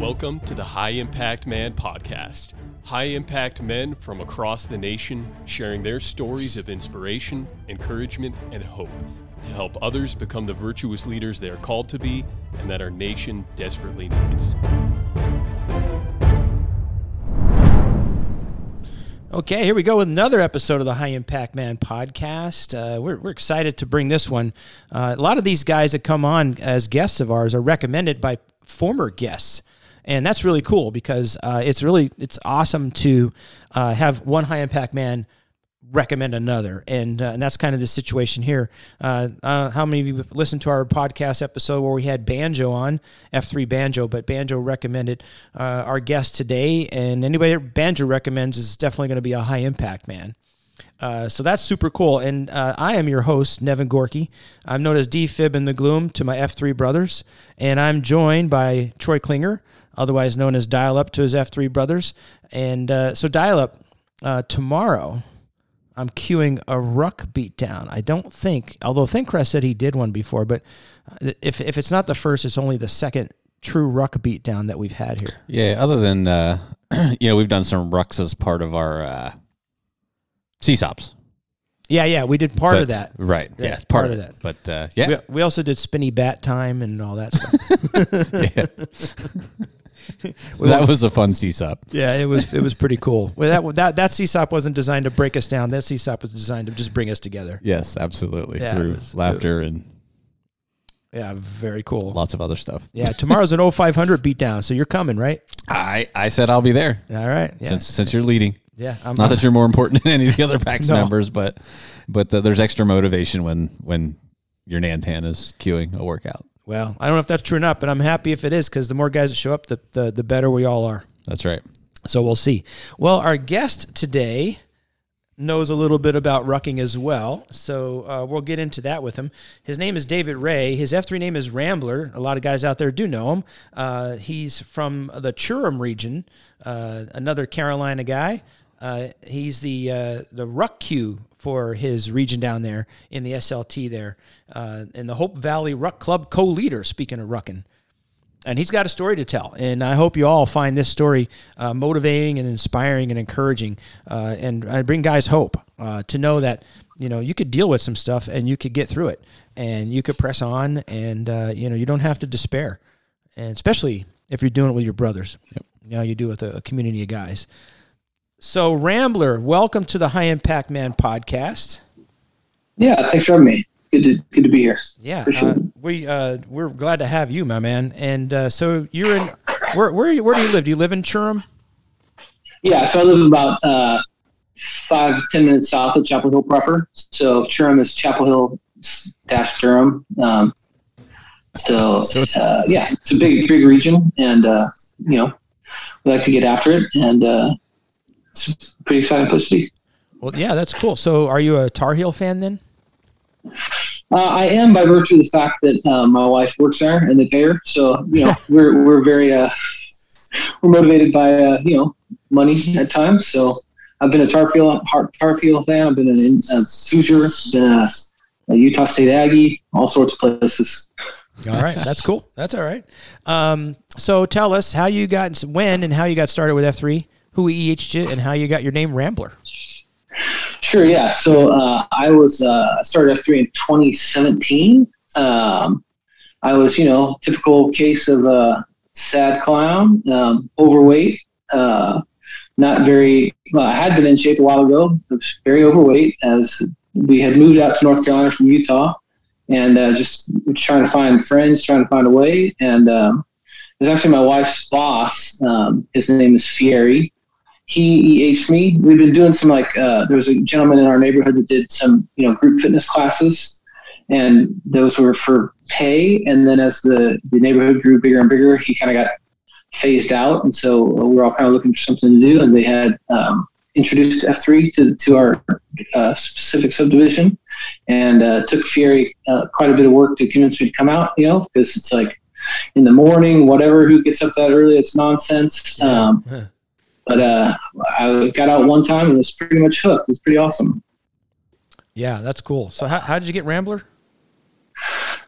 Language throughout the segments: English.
Welcome to the High Impact Man podcast. High impact men from across the nation sharing their stories of inspiration, encouragement, and hope to help others become the virtuous leaders they are called to be and that our nation desperately needs. Okay, here we go with another episode of the High Impact Man podcast. Uh, we're, we're excited to bring this one. Uh, a lot of these guys that come on as guests of ours are recommended by former guests, and that's really cool because uh, it's really it's awesome to uh, have one High Impact Man recommend another, and uh, and that's kind of the situation here. Uh, uh, how many of you listened to our podcast episode where we had Banjo on F3 Banjo, but Banjo recommended uh, our guest today, and anybody that Banjo recommends is definitely going to be a high impact man. Uh, so that's super cool. And uh, I am your host, Nevin Gorky. I'm known as D Fib in the Gloom to my F3 brothers. And I'm joined by Troy Klinger, otherwise known as Dial Up to his F3 brothers. And uh, so, Dial Up, uh, tomorrow, I'm queuing a ruck beatdown. I don't think, although Thinkrest said he did one before, but uh, if, if it's not the first, it's only the second true ruck beatdown that we've had here. Yeah, other than uh, you know, we've done some rucks as part of our uh, CSOPs. Yeah, yeah, we did part But- of that. Right. Yeah, Yeah, part part, of of that. But uh, yeah, We, we also did spinny bat time and all that stuff. that was a fun CSOP. Yeah, it was it was pretty cool. Well, that that that CSOP wasn't designed to break us down. That CSOP was designed to just bring us together. Yes, absolutely. Yeah, Through was- laughter and Yeah, very cool. lots of other stuff. Yeah, tomorrow's an 0500 beatdown, so you're coming, right? I I said I'll be there All right. Yeah. since since you're leading. yeah, I'm Not that you're more important than any of the other PAX No. members, but but uh, there's extra motivation when when your Nantan is queuing a workout. Well, I don't know if that's true or not, but I'm happy if it is because the more guys that show up, the, the the better we all are. That's right. So we'll see. Well, our guest today knows a little bit about rucking as well, so uh, we'll get into that with him. His name is David Ray. His F3 name is Rambler. A lot of guys out there do know him. Uh, he's from the Churham region, uh, another Carolina guy. Uh, he's the uh, the ruck Q for his region down there in the SLT there, uh, and the Hope Valley Ruck Club co-leader. Speaking of rucking and he's got a story to tell. And I hope you all find this story uh, motivating and inspiring and encouraging. Uh, and I bring guys hope uh, to know that you know you could deal with some stuff and you could get through it, and you could press on, and uh, you know you don't have to despair, and especially if you're doing it with your brothers. You know you do it with a, a community of guys. So Rambler, welcome to the High Impact Man podcast. Yeah, thanks for having me. Good to good to be here. Yeah, Appreciate uh, it. we uh, we're glad to have you, my man. And uh, so you're in where where where do you live? Do you live in Churham? Yeah, so I live about uh, five ten minutes south of Chapel Hill proper. So Durham is Chapel Hill dash Durham. Um, so So it's- uh, yeah, it's a big big region, and uh, you know we like to get after it, and uh, it's pretty exciting place to be. Well, yeah, that's cool. So are you a Tar Heel fan then? Uh, I am by virtue of the fact that uh, my wife works there and they pay her. So you know we're we're very uh, we're motivated by uh, you know money at times. So I've been a Tar Heel Tar Heel fan. I've been an a Hoosier, been a, a Utah State Aggie, all sorts of places. All right, that's cool. That's all right. Um, so tell us how you got when and how you got started with F three, who you, and how you got your name Rambler. Sure, yeah. So uh, I was uh, started F three in 2017. Um, I was, you know, typical case of a sad clown, um, overweight, uh, not very. Well, I had been in shape a while ago. I was very overweight as we had moved out to North Carolina from Utah, and uh, just trying to find friends, trying to find a way. And um, it was actually my wife's boss. Um, his name is Fieri he EH'd me. We've been doing some like uh, there was a gentleman in our neighborhood that did some you know group fitness classes, and those were for pay. And then as the the neighborhood grew bigger and bigger, he kind of got phased out, and so we we're all kind of looking for something to do. And they had um, introduced F three to to our uh, specific subdivision, and uh, took Fury uh, quite a bit of work to convince me to come out. You know, because it's like in the morning, whatever. Who gets up that early? It's nonsense. Um, Huh. But uh, I got out one time and was pretty much hooked. It was pretty awesome. Yeah, that's cool. So how, how did you get Rambler?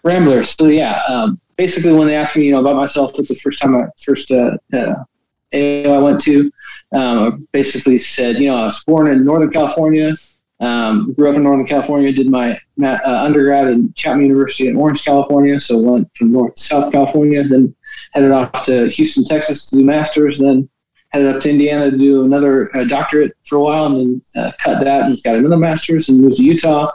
Rambler. So yeah, um, basically, when they asked me, you know, about myself, the first time I first uh, uh, AO I went to, um, basically said, you know, I was born in Northern California, um, grew up in Northern California, did my uh, undergrad in Chapman University in Orange, California. So went from North to South California, then headed off to Houston, Texas to do masters, then headed up to Indiana to do another uh, doctorate for a while, and then uh, cut that and got another master's and moved to Utah,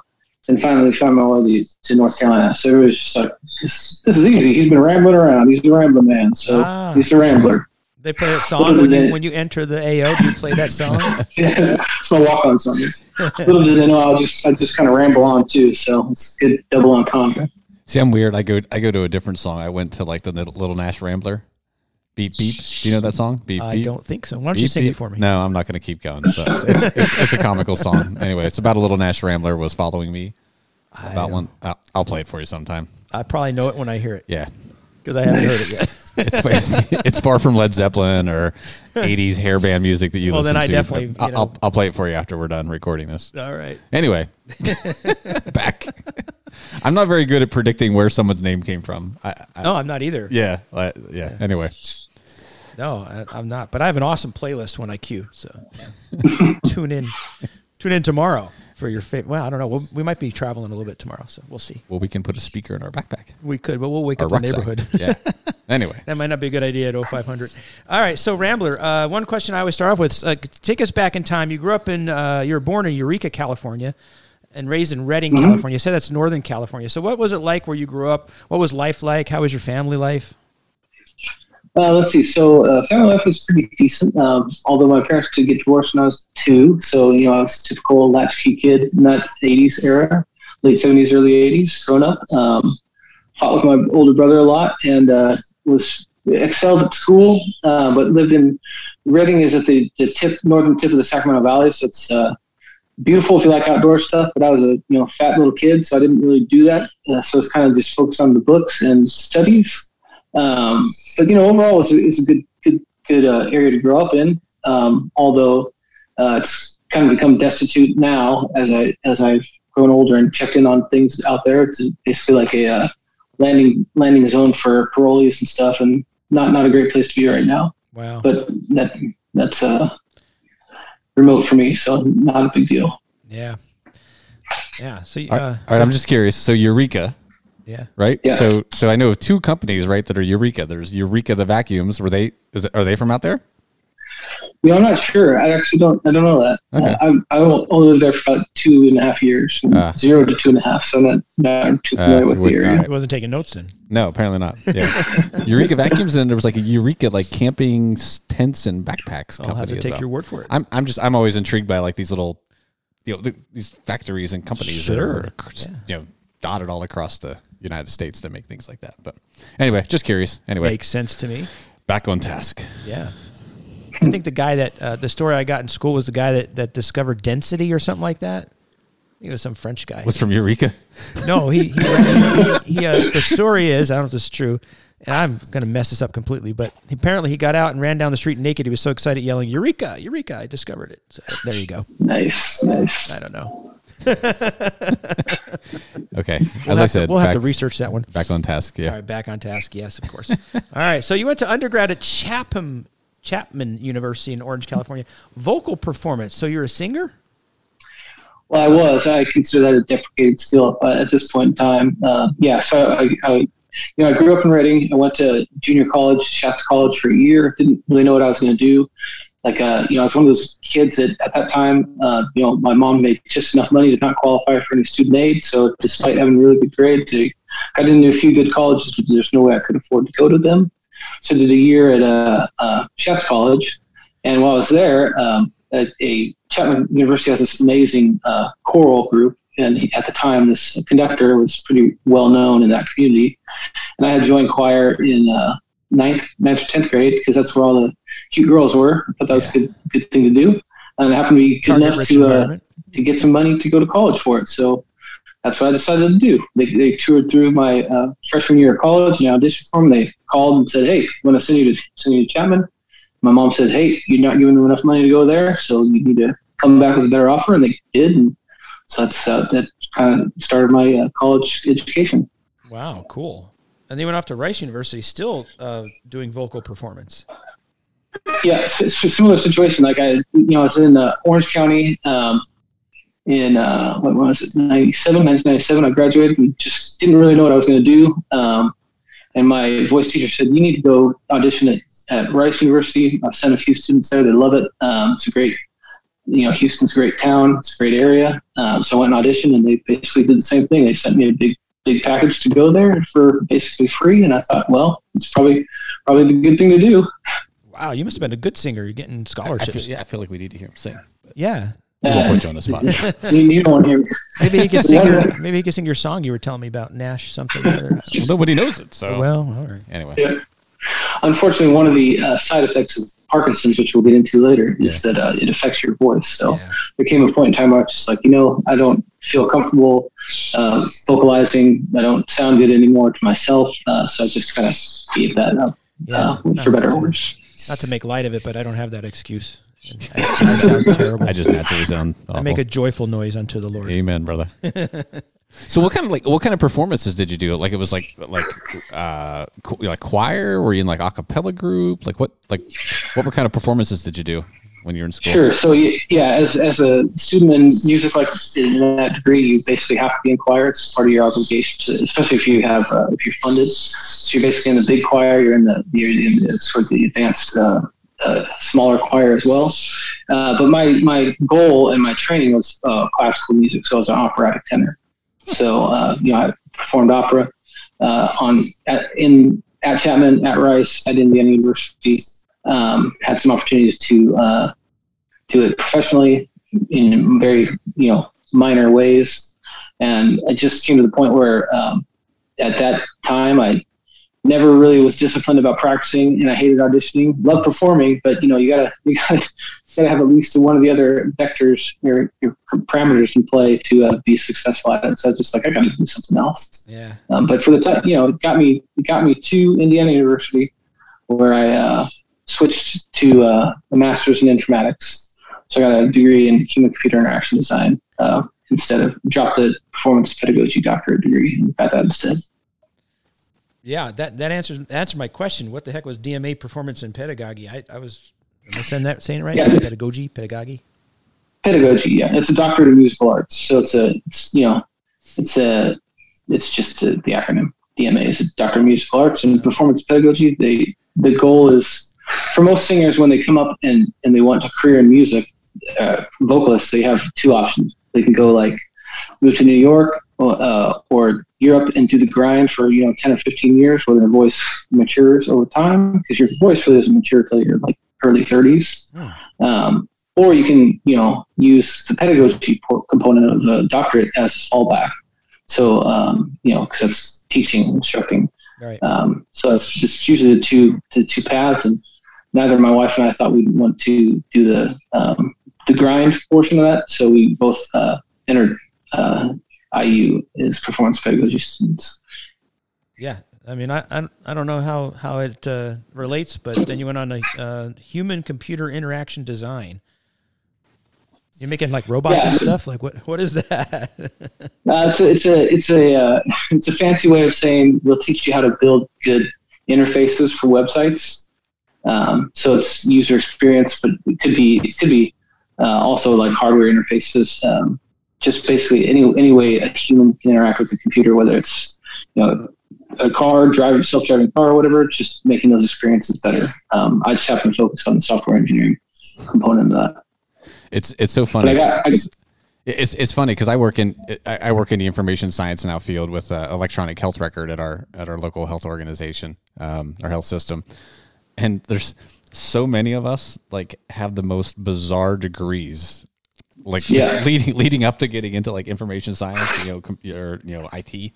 and finally found my way to North Carolina. So it was just like this, this is easy. He's been rambling around. He's a rambling man, so Ah. he's a rambler. They play that song when you when you enter the AO. Do you play that song? yeah, it's my walk on song. Little did I know I'll just I just kind of ramble on too. So it's a good double entendre. See, I'm weird. I go I go to a different song. I went to like the Little Little Nash Rambler. Beep beep. Do you know that song? Beep I beep. don't think so. Why don't you Beep, sing it for me? No, I'm not going to keep going. So it's, it's, it's, it's a comical song. Anyway, it's about a little Nash Rambler was following me. About one, I'll, I'll play it for you sometime. I probably know it when I hear it Yeah, because I haven't heard it yet. it's it's far from Led Zeppelin or '80s hair band music that you Well, listen then I to. definitely, you know- I'll, I'll play it for you after we're done recording this. All right. Anyway, back. I'm not very good at predicting where someone's name came from. I, I, No, I'm not either. Yeah, like, yeah. Anyway, No, I, I'm not. But I have an awesome playlist when I queue. So tune in, tune in tomorrow for your favorite. Well, I don't know. We'll, we might be traveling a little bit tomorrow, so we'll see. well, we can put a speaker in our backpack. We could, but we'll wake Our up the rucksack. neighborhood. yeah. Anyway, That might not be a good idea at 0500. All right, so Rambler, uh, one question I always start off with: uh, take us back in time. You grew up in, uh, you were born in Eureka, California, and raised in Redding, California. You said that's Northern California. So, what was it like where you grew up? What was life like? How was your family life? Uh, let's see. So uh, family life was pretty decent. Um, although my parents did get divorced when I was two, so you know I was a typical latchkey kid in that '80s era, late '70s, early '80s, growing up. Um, fought with my older brother a lot, and uh, was excelled at school, uh, but lived in Redding is at the, the tip northern tip of the Sacramento Valley, so it's uh, beautiful if you like outdoor stuff. But I was a you know fat little kid, so I didn't really do that. Uh, so it's kind of just focused on the books and studies. Um, but you know, overall, it's a, it's a good, good, good uh, area to grow up in. Um, although uh, it's kind of become destitute now as I as I've grown older and checked in on things out there. It's basically like a uh, landing landing zone for parolees and stuff, and not not a great place to be right now. Wow. But that that's uh, remote for me, so not a big deal. yeah. Yeah. So, all right, uh, all right. I'm just curious. So Eureka, yeah. right? Yeah. So so I know of two companies, right, that are Eureka. There's Eureka the vacuums. Were they? Is it, are they from out there? You know, I'm not sure. I actually don't. I don't know that. Okay. Uh, I I only lived there for about two and a half years, from Ah. zero to two and a half. So I'm not not too Ah, familiar with the area. all right. He wasn't taking notes then. No, apparently not. Yeah, Eureka vacuums, and there was like a Eureka like camping tents and backpacks I'll company have to take well. your word for it. I'm I'm just I'm always intrigued by like these little, you know, these factories and companies Sure. that are you know dotted all across the United States to make things like that. But anyway, just curious. Anyway, Makes sense to me. back on task. Yeah. I think the guy that uh, the story I got in school was the guy that, that discovered density or something like that. He was some French guy. Was from Eureka. No, he he, he, he uh, the story is I don't know if this is true, and I'm gonna mess this up completely. But apparently he got out and ran down the street naked. He was so excited, yelling "Eureka! Eureka! I discovered it!" So there you go. Nice, nice. I don't know. Okay, We'll as I have to- said, we'll back, have to research that one. back on task. Yeah. All right, back on task. Yes, of course. All right, so you went to undergrad at Chapman Chapman University in Orange, California. Vocal performance. So you're a singer. Well, I was. I consider that a deprecated skill at this point in time. Uh, yeah. So I, I, you know, I grew up in Redding. I went to junior college, Shasta College, for a year. Didn't really know what I was going to do. Like, uh, you know, I was one of those kids that at that time, uh, you know, my mom made just enough money to not qualify for any student aid. So despite having really good grades, I got into a few good colleges, but there's no way I could afford to go to them. So I did a year at a, uh, Shasta College, and while I was there, um, a, a Chapman University has this amazing uh, choral group, and he, at the time, this conductor was pretty well known in that community. And I had joined choir in uh, ninth, ninth or tenth grade because that's where all the cute girls were. I thought that was a good, good thing to do, and I happened to be good Target enough to uh, to get some money to go to college for it. So that's what I decided to do. They, they toured through my uh, freshman year of college and I auditioned for them. They called and said, "Hey, want to send you to send you to Chapman." My mom said, "Hey, you're not giving them enough money to go there, so you need to come back with a better offer." And they did, and so that's uh, that kind of started my uh, college education. Wow, cool. And they went off to Rice University, still uh, doing vocal performance. Yeah, s- similar situation. Like I, you know, I was in uh, Orange County um, in uh, what was it, 97, 1997. I graduated and just didn't really know what I was going to do. Um, and my voice teacher said, "You need to go audition at, at Rice University." I've sent a few students there; they love it. Um, it's a great, you know, Houston's a great town. It's a great area. Um, so I went and auditioned, and they basically did the same thing. They sent me a big, big package to go there for basically free. And I thought, well, it's probably probably the good thing to do. Wow, you must have been a good singer. You're getting I scholarships. feel, yeah, I feel like we need to hear him sing. yeah. We won't Uh, put you on the spot. you, you don't want to hear me. Maybe he could sing. Your, maybe he could sing your song you were telling me about Nash something. Or well, nobody knows it. So Well, all right. anyway, Yeah. Unfortunately, one of the uh, side effects of Parkinson's, which we'll get into later, is that uh, it affects your voice. So Yeah. there came a point in time where I was just like, you know, I don't feel comfortable uh, vocalizing. I don't sound good anymore to myself. Uh, so I just kind of gave that up, Yeah. uh, for better or worse. not to make light of it, but I don't have that excuse. I, I sound terrible. I just naturally sound. I make a joyful noise unto the Lord. Amen, brother. so what kind of like what kind of performances did you do? Like it was like like uh like choir? Were you in like a cappella group? Like what like what were kind of performances did you do when you were in school? Sure. So y- yeah, as, as a student in music, like in that degree, you basically have to be in choir. It's part of your obligation, to, especially if you have uh, if you're funded. So you're basically in the big choir. You're in the you're in the sort of the advanced uh, uh, smaller choir as well. Uh, but my my goal and my training was uh, classical music, so I was an operatic tenor. So uh, you know, I performed opera uh, on at, in at Chapman, at Rice, at Indiana University. Um, had some opportunities to uh, do it professionally in very you know minor ways, and I just came to the point where um, at that time I never really was disciplined about practicing, and I hated auditioning. Love performing, but you know you gotta you gotta gotta have at least one of the other vectors or your parameters in play to uh, be successful at it. So I was just like I gotta do something else. Yeah. Um, but for the time, you know, it got me it got me to Indiana University, where I uh, switched to uh, a master's in informatics. So I got a degree in human computer interaction design uh, instead of dropped the performance pedagogy doctorate degree and got that instead. Yeah, that that answers answered my question. What the heck was DMA performance and pedagogy? I, I was am I saying that saying it right? Yeah. Pedagogy, pedagogy. Pedagogy, yeah, it's a doctorate of musical arts. So it's a, it's, you know, it's a, it's just a, the acronym. DMA is a doctor of musical arts and performance pedagogy. They the goal is for most singers when they come up and and they want a career in music, uh, vocalists they have two options. They can go like move to New York uh, or Europe and do the grind for you know ten or fifteen years, where their voice matures over time because your voice really doesn't mature till you're like early thirties. Um, or you can you know use the pedagogy por- component of the doctorate as a fallback. So um, you know because that's teaching, instructing. Right. Um, so that's just usually the two the two paths, and neither my wife and I thought we'd want to do the um, the grind portion of that. So we both uh, entered uh, IU is performance pedagogy students. Yeah. I mean, I, I, I don't know how, how it uh, relates, but then you went on a uh, human computer interaction design. You're making like robots and stuff. Like what? What is that? Uh, it's a it's a it's a uh, it's a fancy way of saying we'll teach you how to build good interfaces for websites. Um, so it's user experience, but it could be it could be uh, also like hardware interfaces. Um, just basically any any way a human can interact with the computer, whether it's you know a car, driving self-driving car, or whatever. Just making those experiences better. Um, I just happen to focus on the software engineering component of that. It's it's so funny. I got- it's, it's it's funny because I work in I, I work in the information science now field with uh, electronic health record at our at our local health organization, um, our health system, and there's so many of us like have the most bizarre degrees, like Yeah. leading leading up to getting into like information science, you know, computer, you know, IT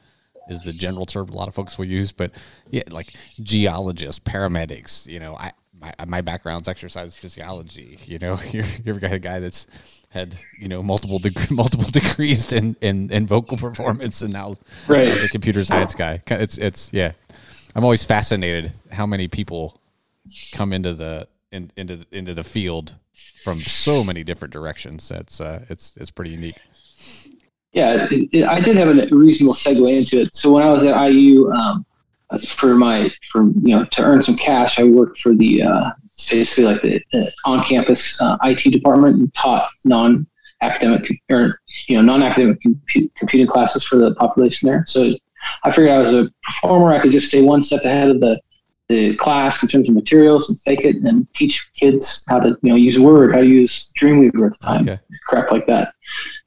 is the general term a lot of folks will use, but yeah, like geologists, paramedics, you know, I my, my background's exercise physiology. You know, you're you're a guy that's had you know multiple deg- multiple degrees in, in in vocal performance, and now Right. as a computer science guy, it's it's yeah. I'm always fascinated how many people come into the in, into the, into the field from so many different directions. That's uh, it's it's pretty unique. Yeah, it, it, I did have a reasonable segue into it. So when I was at IU, um, for my for you know to earn some cash, I worked for the uh, basically like the, the on-campus uh, IT department and taught non-academic or you know non-academic compu- computing classes for the population there. So I figured I was a performer. I could just stay one step ahead of the the class in terms of materials and fake it and teach kids how to you know use Word, how to use Dreamweaver at the time, Okay. crap like that.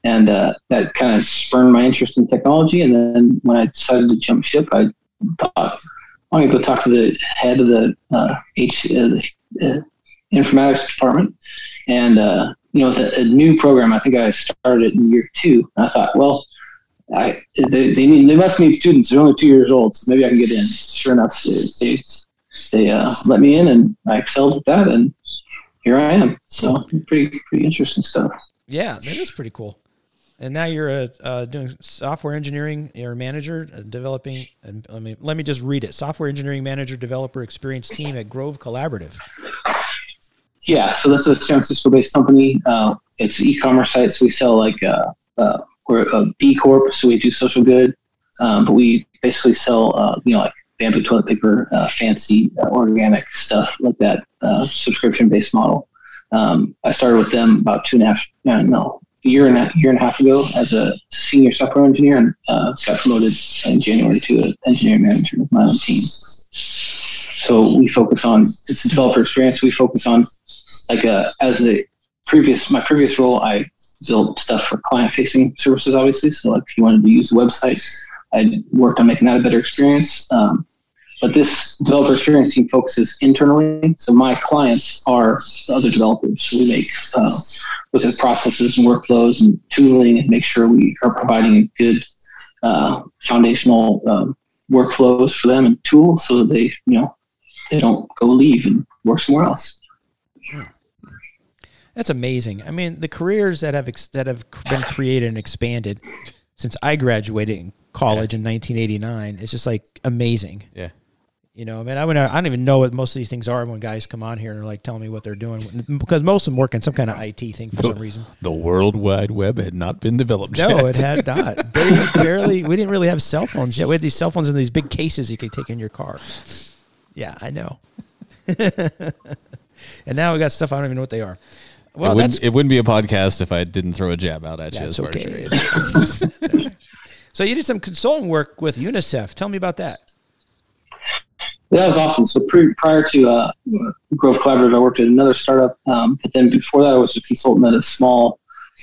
And uh, that kind of spurned my interest in technology. And then when I decided to jump ship, I thought I'm gonna go talk to the head of the uh, H uh, uh, informatics department, and uh, you know it's a, a new program. I think I started it in year two. And I thought, well, I they, they need they must need students. They're only two years old, so maybe I can get in. Sure enough, they they, they uh, let me in, and I excelled at that, and here I am. So pretty pretty interesting stuff. Yeah, that is pretty cool. And now you're uh, uh, doing software engineering. You're a manager uh, developing. And let me let me just read it. Software engineering manager, developer experience team at Grove Collaborative. Yeah, so that's a San Francisco-based company. Uh, it's e-commerce site. So we sell like uh, uh, we're a B Corp, so we do social good, um, but we basically sell uh, you know like bamboo toilet paper, uh, fancy uh, organic stuff like that, uh, subscription-based model. Um, I started with them about two and a half, no, no, a year and a year and a half ago as a senior software engineer, and uh, got promoted in January to an engineering manager with my own team. So we focus on it's a developer experience. We focus on like uh, as a previous my previous role, I built stuff for client facing services, obviously. So like if you wanted to use the website, I worked on making that a better experience. Um, but this developer experience team focuses internally. So my clients are other developers. So we make uh, look at processes and workflows and tooling and make sure we are providing a good uh, foundational um, workflows for them and tools so that they you know they don't go leave and work somewhere else. That's amazing. I mean, the careers that have ex- that have been created and expanded since I graduated in college in 1989 is just like amazing. Yeah. You know, I mean, I, would, I don't even know what most of these things are when guys come on here and are like telling me what they're doing because most of them work in some kind of IT thing for some reason. The World Wide Web had not been developed yet. No, yet. it had not. Barely, barely. We didn't really have cell phones yet. We had these cell phones in these big cases you could take in your car. Yeah, I know. and now we got stuff I don't even know what they are. Well, it, wouldn't, it wouldn't be a podcast if I didn't throw a jab out at you. That's far as okay. so you did some consulting work with UNICEF. Tell me about that. That was awesome. So pre- prior to uh, Grove Collaborative, I worked at another startup. Um, but then before that, I was a consultant at a small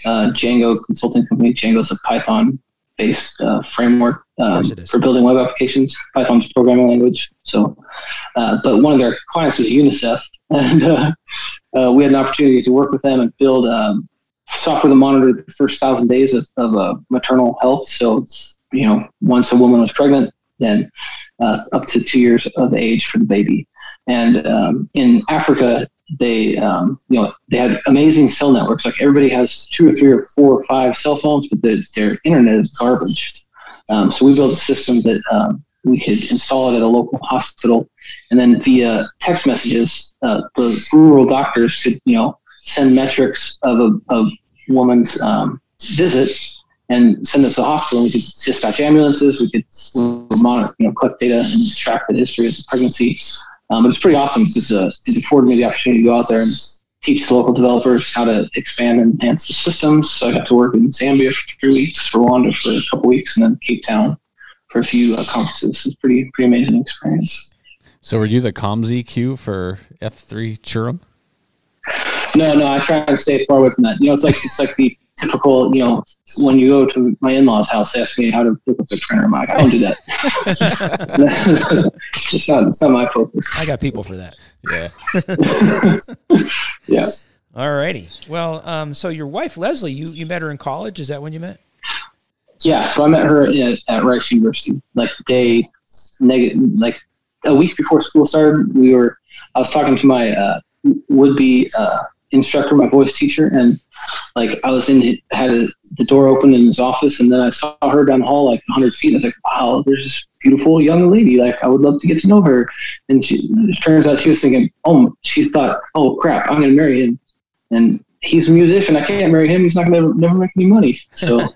uh, Django consulting company. Django is a Python-based uh, framework um, course it is. for building web applications. Python's programming language. So, uh, but one of their clients was UNICEF, and uh, uh, we had an opportunity to work with them and build um, software to monitor the first thousand days of, of uh, maternal health. So, you know, once a woman was pregnant, then uh, up to two years of age for the baby. And um, in Africa, they, um, you know, they had amazing cell networks. Like everybody has two or three or four or five cell phones, but the, their internet is garbage. Um, so we built a system that um, we could install it at a local hospital, and then via text messages, uh, the rural doctors could, you know, send metrics of a of woman's um, visit and send it to the hospital. We could dispatch ambulances. We could monitor, you know, collect data and track the history of the pregnancy. Um, but it's pretty awesome because uh, it afforded me the opportunity to go out there and teach the local developers how to expand and enhance the systems. So I got to work in Zambia for three weeks, Rwanda for a couple weeks, and then Cape Town for a few uh, conferences. It's pretty pretty amazing experience. So were you the comms EQ for F3 Churham? No, no, I try to stay far away from that. You know, it's like it's like the typical, you know, when you go to my in-laws' house, they ask me how to hook up the printer. I'm like, I don't do that. it's not, it's not my focus. I got people for that. Yeah. Yeah. All righty. Well, um, so your wife Leslie, you you met her in college. Is that when you met? Yeah. So I met her at, at Rice University, like day like a week before school started. We were, I was talking to my uh, would-be uh, instructor, my voice teacher, and like I was in, had a, the door open in his office, and then I saw her down the hall like 100 feet. And I was like, wow, there's this beautiful young lady. Like I would love to get to know her. And she, it turns out she was thinking, oh, she thought, oh crap, I'm going to marry him, and he's a musician. I can't marry him. He's not going to never make any money. So,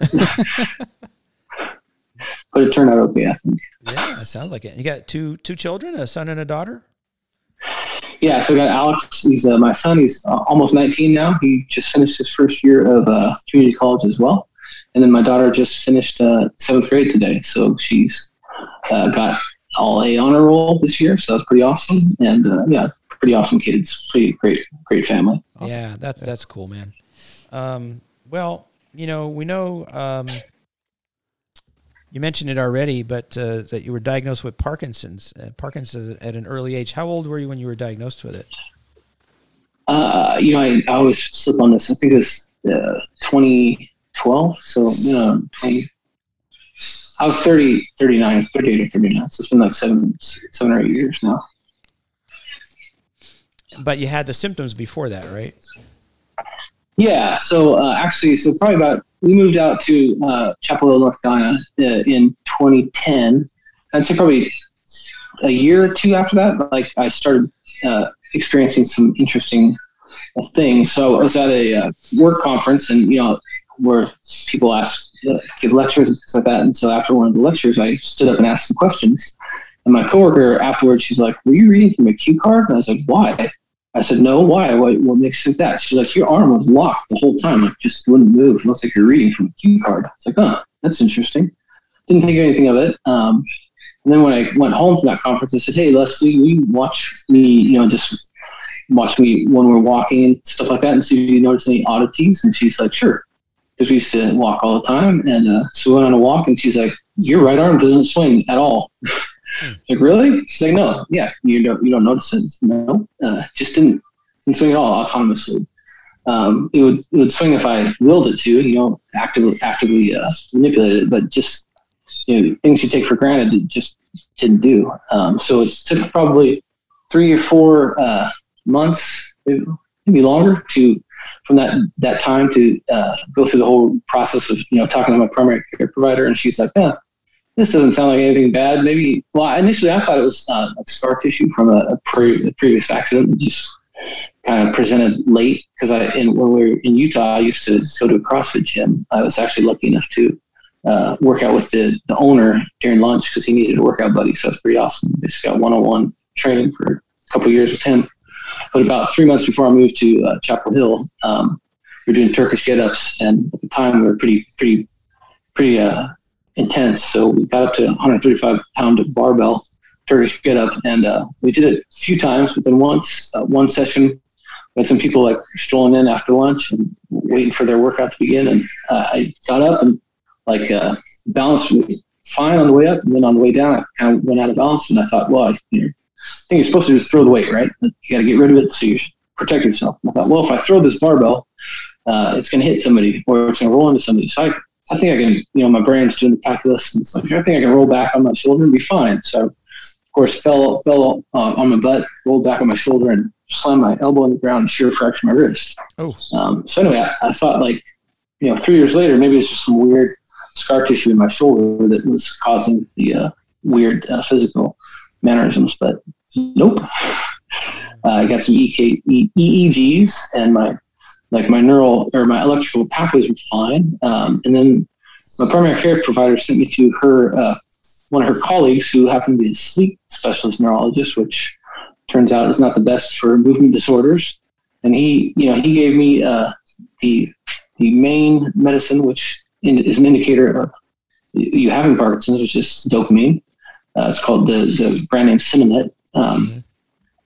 but it turned out okay, I think. Yeah. That sounds like it. You got two two children, a son and a daughter. Yeah, so I got Alex. He's uh, my son. He's uh, almost 19 now. He just finished his first year of uh, community college as well. And then my daughter just finished uh, seventh grade today. So she's uh, got all A honor roll this year. So that's pretty awesome. And uh, yeah, pretty awesome kids. Pretty great, great family. Awesome. Yeah, that's that's cool, man. Um, well, you know, we know um, you mentioned it already, but uh, that you were diagnosed with Parkinson's. Uh, Parkinson's at an early age. How old were you when you were diagnosed with it? Uh, you know, I, I always slip on this. I think it was uh, 2012. So, you know, 20, I was 30, 39, 38 or 39. So it's been like seven, seven or eight years now. But you had the symptoms before that, right? Yeah. So uh, actually, so probably about we moved out to uh, Chapel Hill, North Carolina uh, in 2010. I'd say probably a year or two after that, like I started uh, experiencing some interesting things. So I was at a uh, work conference, and you know, where people ask, uh, give lectures and things like that. And so after one of the lectures, I stood up and asked some questions. And my coworker afterwards, she's like, "Were you reading from a cue card?" And I was like, "Why?" I said, no, why? What, what makes think that? She's like, your arm was locked the whole time. Like, just wouldn't move. It looks like you're reading from a cue card. It's like, oh, that's interesting. Didn't think anything of it. Um, and then when I went home from that conference, I said, hey, Leslie, will you watch me, you know, just watch me when we're walking and stuff like that and see if you notice any oddities? And she's like, sure. Because we used to walk all the time. And uh, so we went on a walk and she's like, your right arm doesn't swing at all. Like really? She's like, no, yeah, you don't you don't notice it. No, uh, just didn't, didn't swing at all autonomously. Um, it would it would swing if I willed it to, you know, actively actively uh, manipulate it, but just you know things you take for granted it just didn't do. Um, so it took probably three or four uh, months, maybe longer, to from that that time to uh, go through the whole process of you know talking to my primary care provider, and she's like, yeah this doesn't sound like anything bad. Maybe, well, initially I thought it was uh, like scar tissue from a, a, pre- a previous accident, just kind of presented late. Because I, in, when we were in Utah, I used to go to a CrossFit gym. I was actually lucky enough to uh, work out with the, the owner during lunch because he needed a workout buddy. So that's pretty awesome. I just got one-on-one training for a couple years with him. But about three months before I moved to uh, Chapel Hill, um, we were doing Turkish get-ups, and at the time we were pretty, pretty, pretty uh, intense. So we got up to 135 pound barbell Turkish get up, and uh, we did it a few times. But then once, uh, one session, we had some people like strolling in after lunch and waiting for their workout to begin. And uh, I got up and like uh, balanced fine on the way up, and then on the way down, I kind of went out of balance. And I thought, well, I, you know, I think you're supposed to just throw the weight, right? You got to get rid of it so you protect yourself. And I thought, well, if I throw this barbell, uh, it's going to hit somebody or it's going to roll into somebody. So I I think I can, you know, my brain's doing the calculus, and it's like I think I can roll back on my shoulder and be fine. So, of course, fell fell uh, on my butt, rolled back on my shoulder, and slammed my elbow in the ground, and shear fractured my wrist. Oh. Um, so anyway, I, I, thought like, you know, three years later, maybe it's just some weird scar tissue in my shoulder that was causing the uh, weird uh, physical mannerisms, but nope. Uh, I got some EK, e- EEGs, and my like my neural or my electrical pathways were fine. Um, and then my primary care provider sent me to her, uh, one of her colleagues who happened to be a sleep specialist neurologist, which turns out is not the best for movement disorders. And he, you know, he gave me uh, the the main medicine, which is an indicator of you having Parkinson's, which is dopamine. Uh, it's called the, the brand name Sinemet. Um, mm-hmm.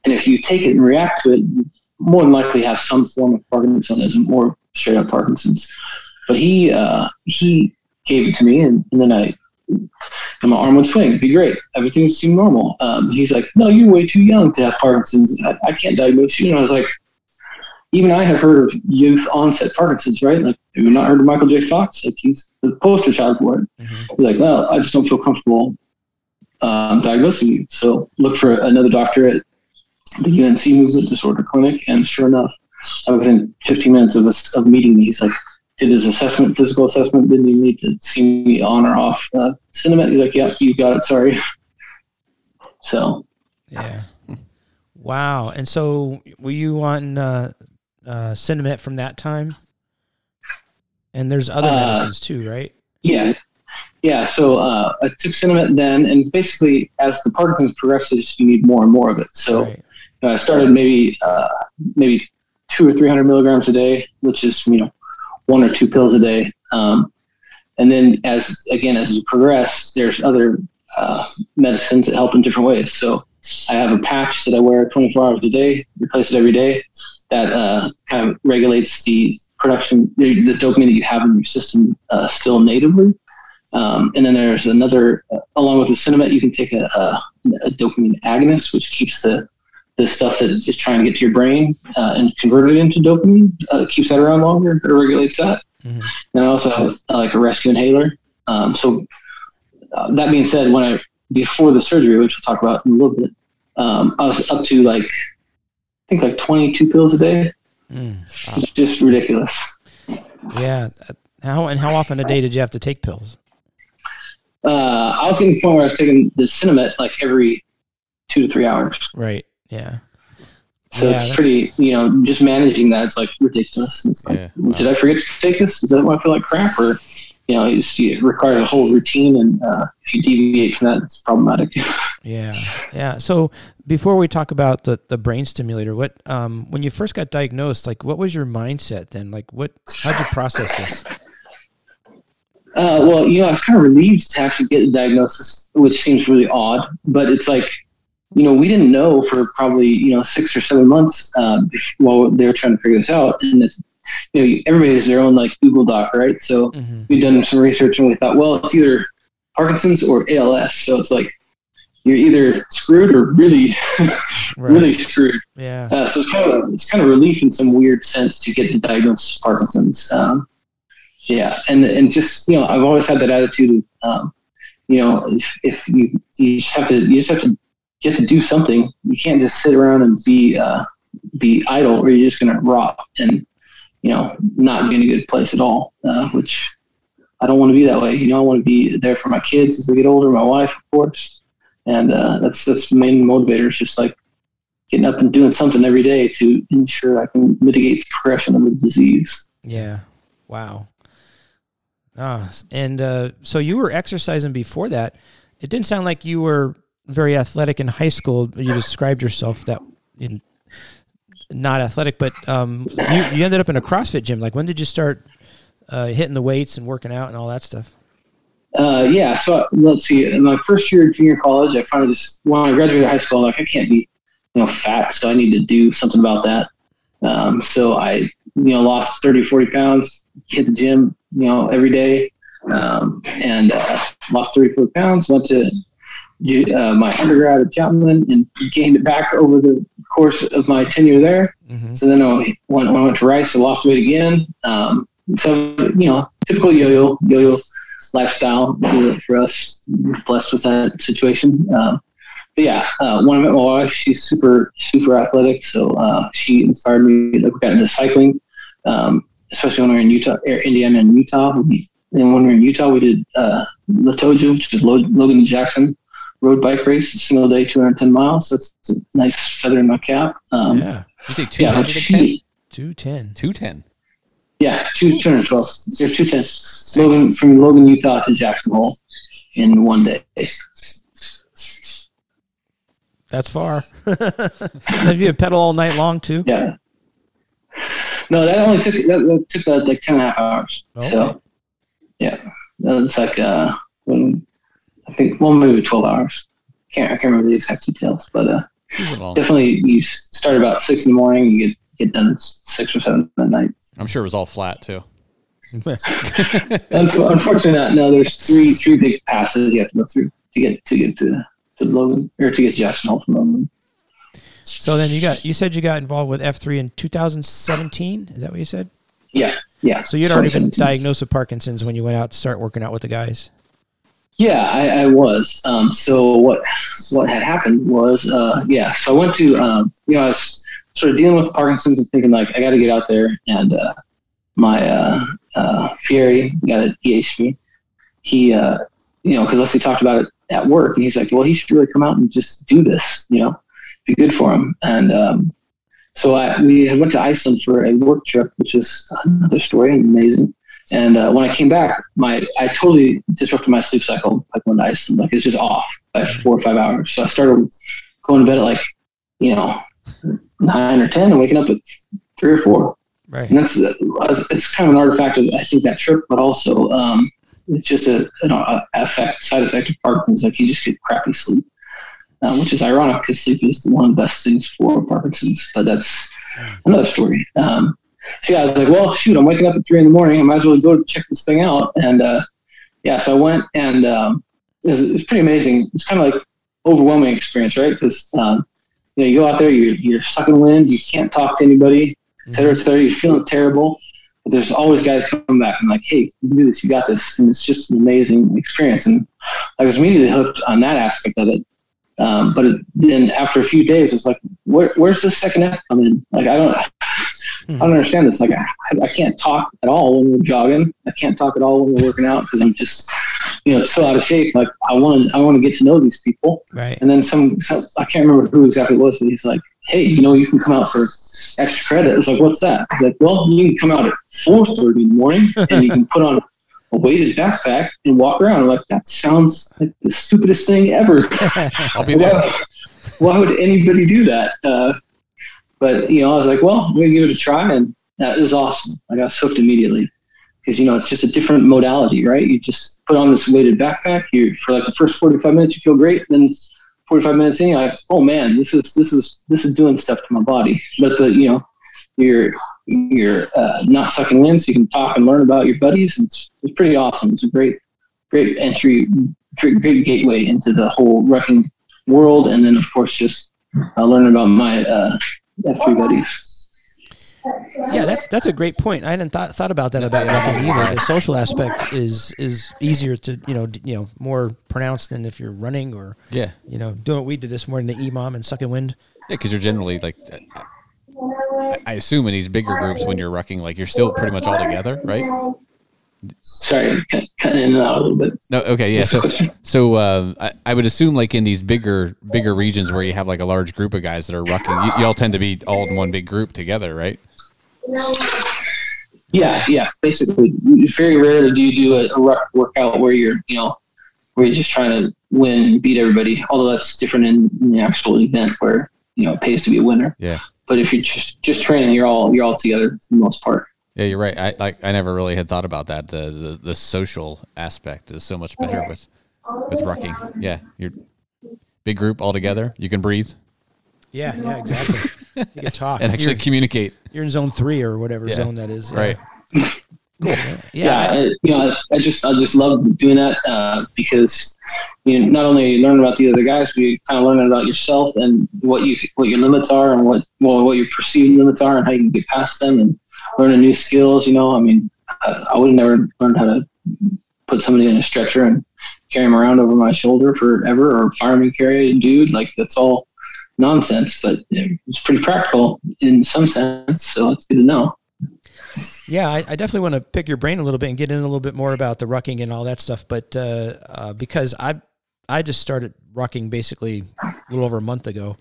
And if you take it and react to it, more than likely have some form of Parkinsonism or straight up Parkinson's. But he uh, he gave it to me, and, and then I and my arm would swing. Be great. Everything would seem normal. Um, he's like, "No, you're way too young to have Parkinson's. I, I can't diagnose you." And I was like, "Even I have heard of youth onset Parkinson's, right? Like, have you not heard of Michael J. Fox? Like, he's the poster child for it." Mm-hmm. He's like, "Well, I just don't feel comfortable um, diagnosing you. So look for another doctor at the UNC Movement Disorder Clinic, and sure enough, within 15 minutes of us of meeting me, he's like, did his assessment, physical assessment, didn't even need to see me on or off uh. He's like, yeah, you got it. Sorry. so. Yeah. Wow. And so were you on uh, uh, from that time? And there's other uh, medicines too, right? Yeah. yeah, so uh, I took Sinemet then, and basically, as the Parkinson's progresses, you need more and more of it. So Right. Uh, I started maybe uh, maybe two or three hundred milligrams a day, which is you know one or two pills a day. Um, and then as again as you progress, there's other uh, medicines that help in different ways. So I have a patch that I wear 24 hours a day, replace it every day. That uh, kind of regulates the production, the, the dopamine that you have in your system uh, still natively. Um, and then there's another, uh, along with the Sinemet, you can take a, a, a dopamine agonist, which keeps the the stuff that is trying to get to your brain uh, and convert it into dopamine, uh, keeps that around longer, it regulates that. Mhm. And I also have uh, like a rescue inhaler. Um, so uh, that being said, when I before the surgery, which we'll talk about in a little bit, um, I was up to like I think like 22 pills a day. Mm. It's just ridiculous. Yeah. Uh, How and how often a day did you have to take pills? Uh, I was getting to the point where I was taking the Sinemet like every two to three hours. Right. Yeah. So Yeah, it's that's- pretty, you know, just managing that. It's like ridiculous. It's like, Yeah. did I forget to take this? Is that why I feel like crap? Or, you know, it's, it requires a whole routine, and uh, if you deviate from that, it's problematic. Yeah, yeah. So before we talk about the, the brain stimulator, what um, when you first got diagnosed, like what was your mindset then? Like what how'd you process this? Uh, well, you know, I was kind of relieved to actually get the diagnosis, which seems really odd, but it's like, you know, we didn't know for probably, you know, six or seven months uh, while they were trying to figure this out. And it's, you know, everybody has their own like Google Doc, right? So hmm we've done some research and we thought, well, it's either Parkinson's or ALS. So it's like, you're either screwed or really, Right. really screwed. Yeah. Uh, so it's kind of it's kind of relief in some weird sense to get the diagnosis of Parkinson's. Um, yeah, and and just you know I've always had that attitude of um, you know if, if you you just have to you just have to get to do something. You can't just sit around and be uh, be idle, or you're just gonna rot and you know not be in a good place at all. Uh, which I don't want to be that way. You know I want to be there for my kids as they get older, my wife of course, and uh, that's that's the main motivator. It's just like getting up and doing something every day to ensure I can mitigate the progression of the disease. Yeah. Wow. Ah, and uh, so you were exercising before that. It didn't sound like you were very athletic in high school. You described yourself that in not athletic, but um, you, you ended up in a CrossFit gym. Like when did you start uh, hitting the weights and working out and all that stuff? Uh, yeah, so let's see. In my first year of junior college, I finally just when I graduated high school, I'm like I can't be, you know, fat, so I need to do something about that. Um, so I, you know, lost 30, 40 pounds, hit the gym, you know, every day, um, and uh, lost 30, 40 pounds. Went to uh, my undergrad at Chapman and gained it back over the course of my tenure there. Mm-hmm. So then I went, when I went to Rice, I lost weight again. Um, so you know, typical yo-yo yo-yo lifestyle for, us. Blessed with that situation. Um, but yeah, uh, when I met my wife, she's super super athletic, so uh, she inspired me to get into cycling. Um, especially when we were in Utah, er, Indiana, and Utah. We, and when we were in Utah, we did uh, LoToJa, which is Lo- Logan Jackson road bike race, a single day, 210 miles. That's a nice feather in my cap. Um, yeah, Did you say yeah, 210? she, two ten. 210. Yeah, two two hundred twelve. Or two ten. Logan from Logan, Utah to Jackson Hole in one day. That's far. Have you pedal all night long too? Yeah. No, that only took that, that took uh, like ten and a half hours. Okay. So yeah, that's like uh, when, I think well maybe twelve hours. Can't I can't remember the exact details, but uh, definitely you start about six in the morning, you get get done at six or seven at night. I'm sure it was all flat too. Unfortunately, not. No, there's three three big passes you have to go through to get to get to, to Logan or to get to Jackson Hole from Logan. So then you got you said you got involved with F three in 2017. Is that what you said? Yeah, yeah. So you'd already been diagnosed with Parkinson's when you went out to start working out with the guys. Yeah, I, I was. Um, so what what had happened was, uh, yeah. So I went to, um, you know, I was sort of dealing with Parkinson's and thinking like, I got to get out there. And uh, my uh, uh, Fieri got at EHP. He, uh, you know, because Leslie talked about it at work, and he's like, well, he should really come out and just do this. You know, be good for him. And um, so I we went to Iceland for a work trip, which is another story, amazing. And uh, when I came back, my I totally disrupted my sleep cycle like one night. Like it's just off by four or five hours. So I started going to bed at like you know nine or ten, and waking up at three or four. Right. And that's it's kind of an artifact of I think that trip, but also um, it's just a an effect side effect of Parkinson's. Like you just get crappy sleep, uh, which is ironic because sleep is one of the best things for Parkinson's. But that's another story. Um, so yeah, I was like, well, shoot, I'm waking up at three in the morning. I might as well go check this thing out. And uh, yeah, so I went, and um, it, was, it, was, pretty amazing. It's kind of like overwhelming experience, right? Because um, you know, you go out there, you're, you're sucking wind, you can't talk to anybody, et cetera, et cetera. You're feeling terrible, but there's always guys coming back and like, hey, you can do this, you got this, and it's just an amazing experience. And I was immediately hooked on that aspect of it. Um, but it, then after a few days, it's like, where, where's the second act come in? Like, I don't, I don't understand this. Like, I, I can't talk at all when we're jogging. I can't talk at all when we're working out because I'm just, you know, so out of shape. Like, I want to, I want to get to know these people. Right. And then some, some, I can't remember who exactly it was, but he's like, hey, you know, you can come out for extra credit. I was like, what's that? He's like, well, you can come out at 4.30 in the morning and you can put on a weighted backpack and walk around. I'm like, that sounds like the stupidest thing ever. I'll be there. Why, why would anybody do that? Uh, but you know, I was like, well, I'm gonna give it a try, and that was awesome. I got hooked immediately because you know it's just a different modality, right? You just put on this weighted backpack. You for like the first 45 minutes, you feel great. Then 45 minutes in, you're like, oh man, this is this is this is doing stuff to my body. But the you know, you're you're uh, not sucking wind, so you can talk and learn about your buddies. It's it's pretty awesome. It's a great great entry, great gateway into the whole rucking world, and then of course just uh, learning about my uh, F3. Yeah, that, that's a great point. I hadn't thought thought about that about rucking either. The social aspect is is easier to you know you know more pronounced than if you're running or yeah you know doing what we did this morning, the EMOM and sucking wind. Yeah, because you're generally like, uh, I assume in these bigger groups when you're rucking, like you're still pretty much all together, right? Sorry, cutting in and out a little bit. No, okay, yeah. So, so uh, I, I, would assume like in these bigger bigger regions where you have like a large group of guys that are rucking, you, you all tend to be all in one big group together, right? Yeah, yeah. Basically, very rarely do you do a, a ruck workout where you're, you know, where you're just trying to win and beat everybody. Although that's different in, in the actual event where you know it pays to be a winner. Yeah. But if you're just just training, you're all you're all together for the most part. Yeah, you're right. I like I never really had thought about that. The, the the social aspect is so much better with with rucking. Yeah, you're big group all together. You can breathe. Yeah, yeah, exactly. You can talk and actually you're, communicate. You're in zone three or whatever yeah. zone that is. Yeah. Right. Cool. Yeah, yeah I, you know, I, just I just love doing that uh, because you know not only you learn about the other guys, but you kind of learn about yourself and what you what your limits are and what well what your perceived limits are and how you can get past them and learning new skills. You know, I mean, I, I would have never learned how to put somebody in a stretcher and carry him around over my shoulder forever or fireman carry a dude. Like that's all nonsense, but it's pretty practical in some sense. So it's good to know. Yeah, I, I, definitely want to pick your brain a little bit and get in a little bit more about the rucking and all that stuff. But uh, uh, because I I just started rucking basically a little over a month ago,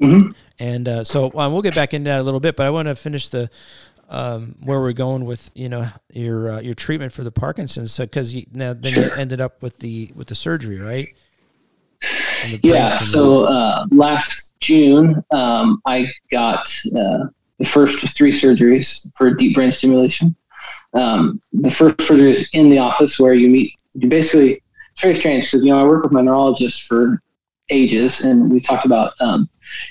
mm-hmm. and uh, so well, we'll get back into that a little bit. But I want to finish the um, where we're going with you know your uh, your treatment for the Parkinson's. So because you, now then sure. you ended up with the with the surgery, right? Yeah. So uh, last June, um, I got uh, the first three surgeries for deep brain stimulation. Um, the first surgery is in the office where you meet. You basically it's very strange because you know I work with my neurologist for ages, and we talked about um,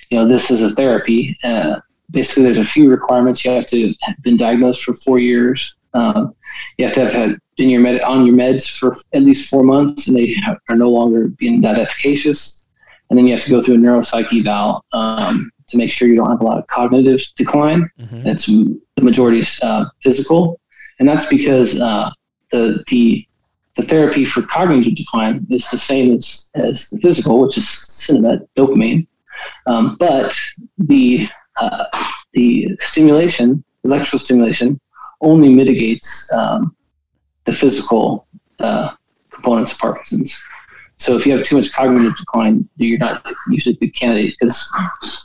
you know this is a therapy. Uh, basically there's a few requirements. You have to have been diagnosed for four years. Um, you have to have had been your med- on your meds for at least four months, and they have, are no longer being that efficacious. And then you have to go through a neuropsych eval um, to make sure you don't have a lot of cognitive decline. Mm-hmm. That's the majority uh, physical, and that's because uh, the the the therapy for cognitive decline is the same as, as the physical, which is Sinemet dopamine. Um, but the uh, the stimulation, electrical stimulation, only mitigates um, the physical uh, components of Parkinson's. So if you have too much cognitive decline, you're not usually a good candidate because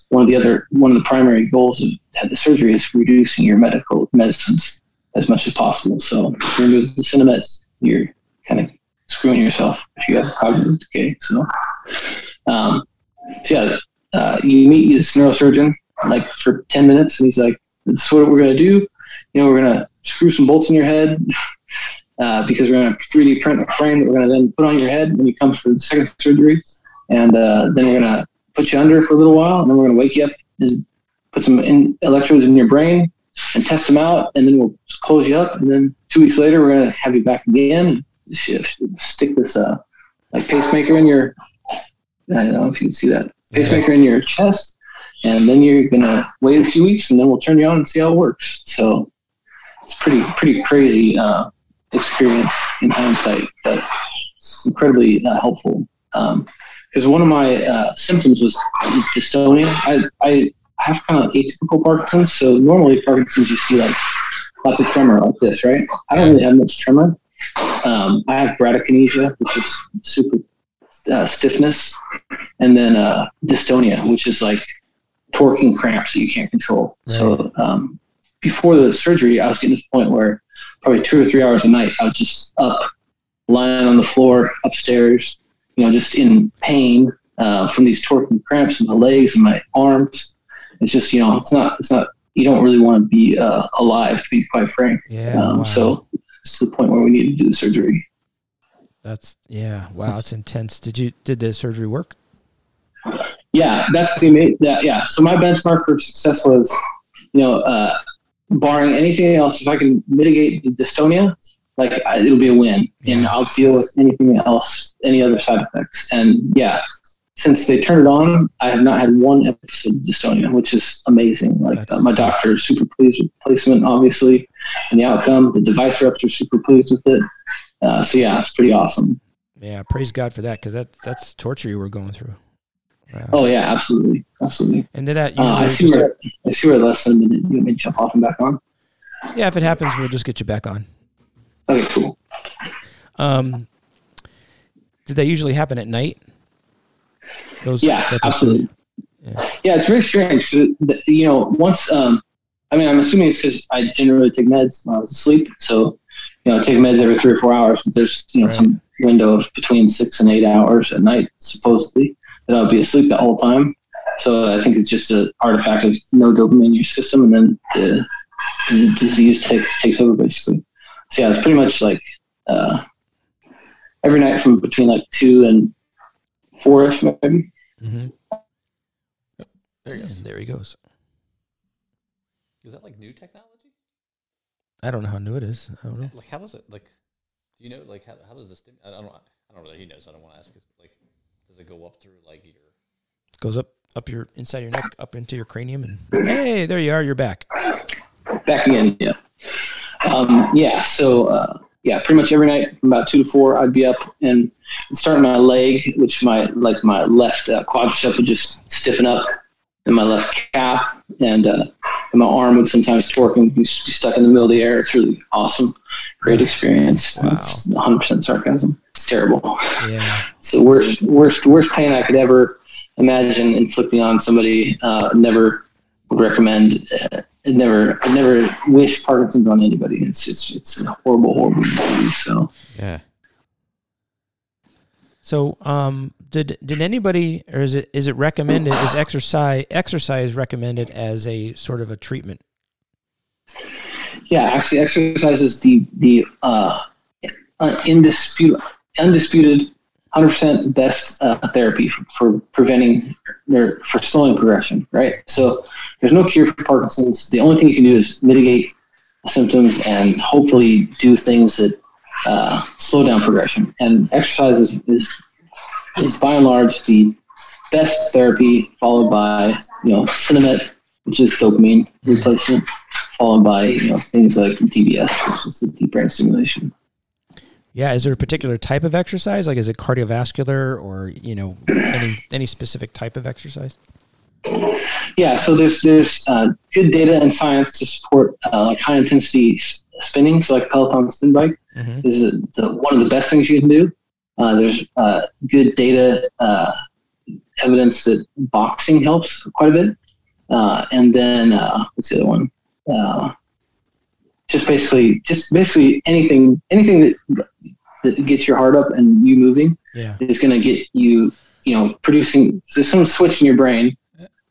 one of the other one of the primary goals of the surgery is reducing your medical medicines. as much as possible. So if you remove the Sinemet, you're kind of screwing yourself if you have cognitive decay. So, um, so yeah, uh, you meet this neurosurgeon like for 10 minutes and he's like, this is what we're going to do. You know, we're going to screw some bolts in your head uh, because we're going to 3D print a frame that we're going to then put on your head when you come for the second surgery. And uh, then we're going to put you under for a little while and then we're going to wake you up and put some in electrodes in your brain and test them out. And then we'll close you up. And then two weeks later, we're going to have you back again. Stick this uh, like pacemaker in your, I don't know if you can see that pacemaker in your chest and then you're gonna wait a few weeks, and then we'll turn you on and see how it works. So it's pretty pretty crazy uh, experience in hindsight, but incredibly uh, helpful. Because um, one of my uh, symptoms was dystonia. I I have kind of atypical Parkinson's, so normally Parkinson's you see like lots of tremor like this, right? I don't really have much tremor. Um, I have bradykinesia, which is super uh, stiffness, and then uh, dystonia, which is like torquing cramps that you can't control. Right. So um, before the surgery, I was getting to the point where probably two or three hours a night, I was just up, lying on the floor upstairs, you know, just in pain uh, from these torquing cramps in my legs and my arms. It's just, you know, it's not, it's not, you don't really want to be uh, alive, to be quite frank. Yeah. Um, wow. So it's to the point where we need to do the surgery. That's yeah. Wow, it's intense. Did you did the surgery work? Yeah, that's the that yeah. So my benchmark for success was, you know, uh, barring anything else, if I can mitigate the dystonia, like it'll be a win, and I'll deal with anything else, any other side effects. And yeah, since they turned it on, I have not had one episode of dystonia, which is amazing. Like uh, my doctor is super pleased with the placement, obviously, and the outcome. The device reps are super pleased with it. Uh, so yeah, it's pretty awesome. Yeah, praise God for that because that that's torture you were going through. Wow. Oh yeah, absolutely, absolutely. And did that? Uh, I see where I see where less than a minute. You to jump off and back on? Yeah, if it happens, we'll just get you back on. Okay, cool. Um, did that usually happen at night? Those, yeah, absolutely. Yeah. yeah, it's very strange. You know, once um, I mean, I'm assuming it's because I didn't really take meds when I was asleep. So, you know, I take meds every three or four hours. But there's you know right. some window of between six and eight hours at night, supposedly that I would be asleep the whole time. So I think it's just an artifact of no dopamine in your system, and then the, the disease take, takes over basically. So yeah, it's pretty much like uh, every night from between like two and four ish maybe. Mm-hmm. There he goes. There he goes. Is that like new technology? I don't know how new it is. I don't know. Like how does it like? Do you know like how, how does this? I don't. I don't know. He knows. I don't want to ask. It. Like does it go up through like your? Goes up up your inside your neck, up into your cranium, and hey, there you are. You're back. Back again. Yeah. Um, yeah. So uh, yeah, pretty much every night from about two to four, I'd be up and start my leg, which my like my left uh, quadricep would just stiffen up, and my left calf, and, uh, and my arm would sometimes torque and be stuck in the middle of the air. It's really awesome great experience. Wow. It's 100% sarcasm. It's terrible. Yeah. It's the worst, worst, worst pain I could ever imagine inflicting on somebody. Uh, never would recommend. Uh, never, I never wish Parkinson's on anybody. It's it's it's a horrible, horrible disease. So yeah. So, um, did did anybody, or is it is it recommended? Is exercise exercise recommended as a sort of a treatment? Yeah, actually, exercise is the the uh, undisputed, undisputed, hundred percent best uh, therapy for, for, preventing or for slowing progression. Right. So there's no cure for Parkinson's. The only thing you can do is mitigate symptoms and hopefully do things that uh, slow down progression. And exercise is, is is by and large the best therapy, followed by you know Sinemet, which is dopamine replacement followed by you know things like DBS, which is the deep brain stimulation. Yeah, is there a particular type of exercise? Like, is it cardiovascular or you know any any specific type of exercise? Yeah, so there's there's uh, good data and science to support uh, like high intensity spinning. So like Peloton spin bike mm-hmm. is a, the, one of the best things you can do. Uh, there's uh, good data uh, evidence that boxing helps quite a bit. Uh, and then what's the other one? uh, just basically, just basically anything, anything that, that gets your heart up and you moving Yeah. is going to get you, you know, producing. There's some switch in your brain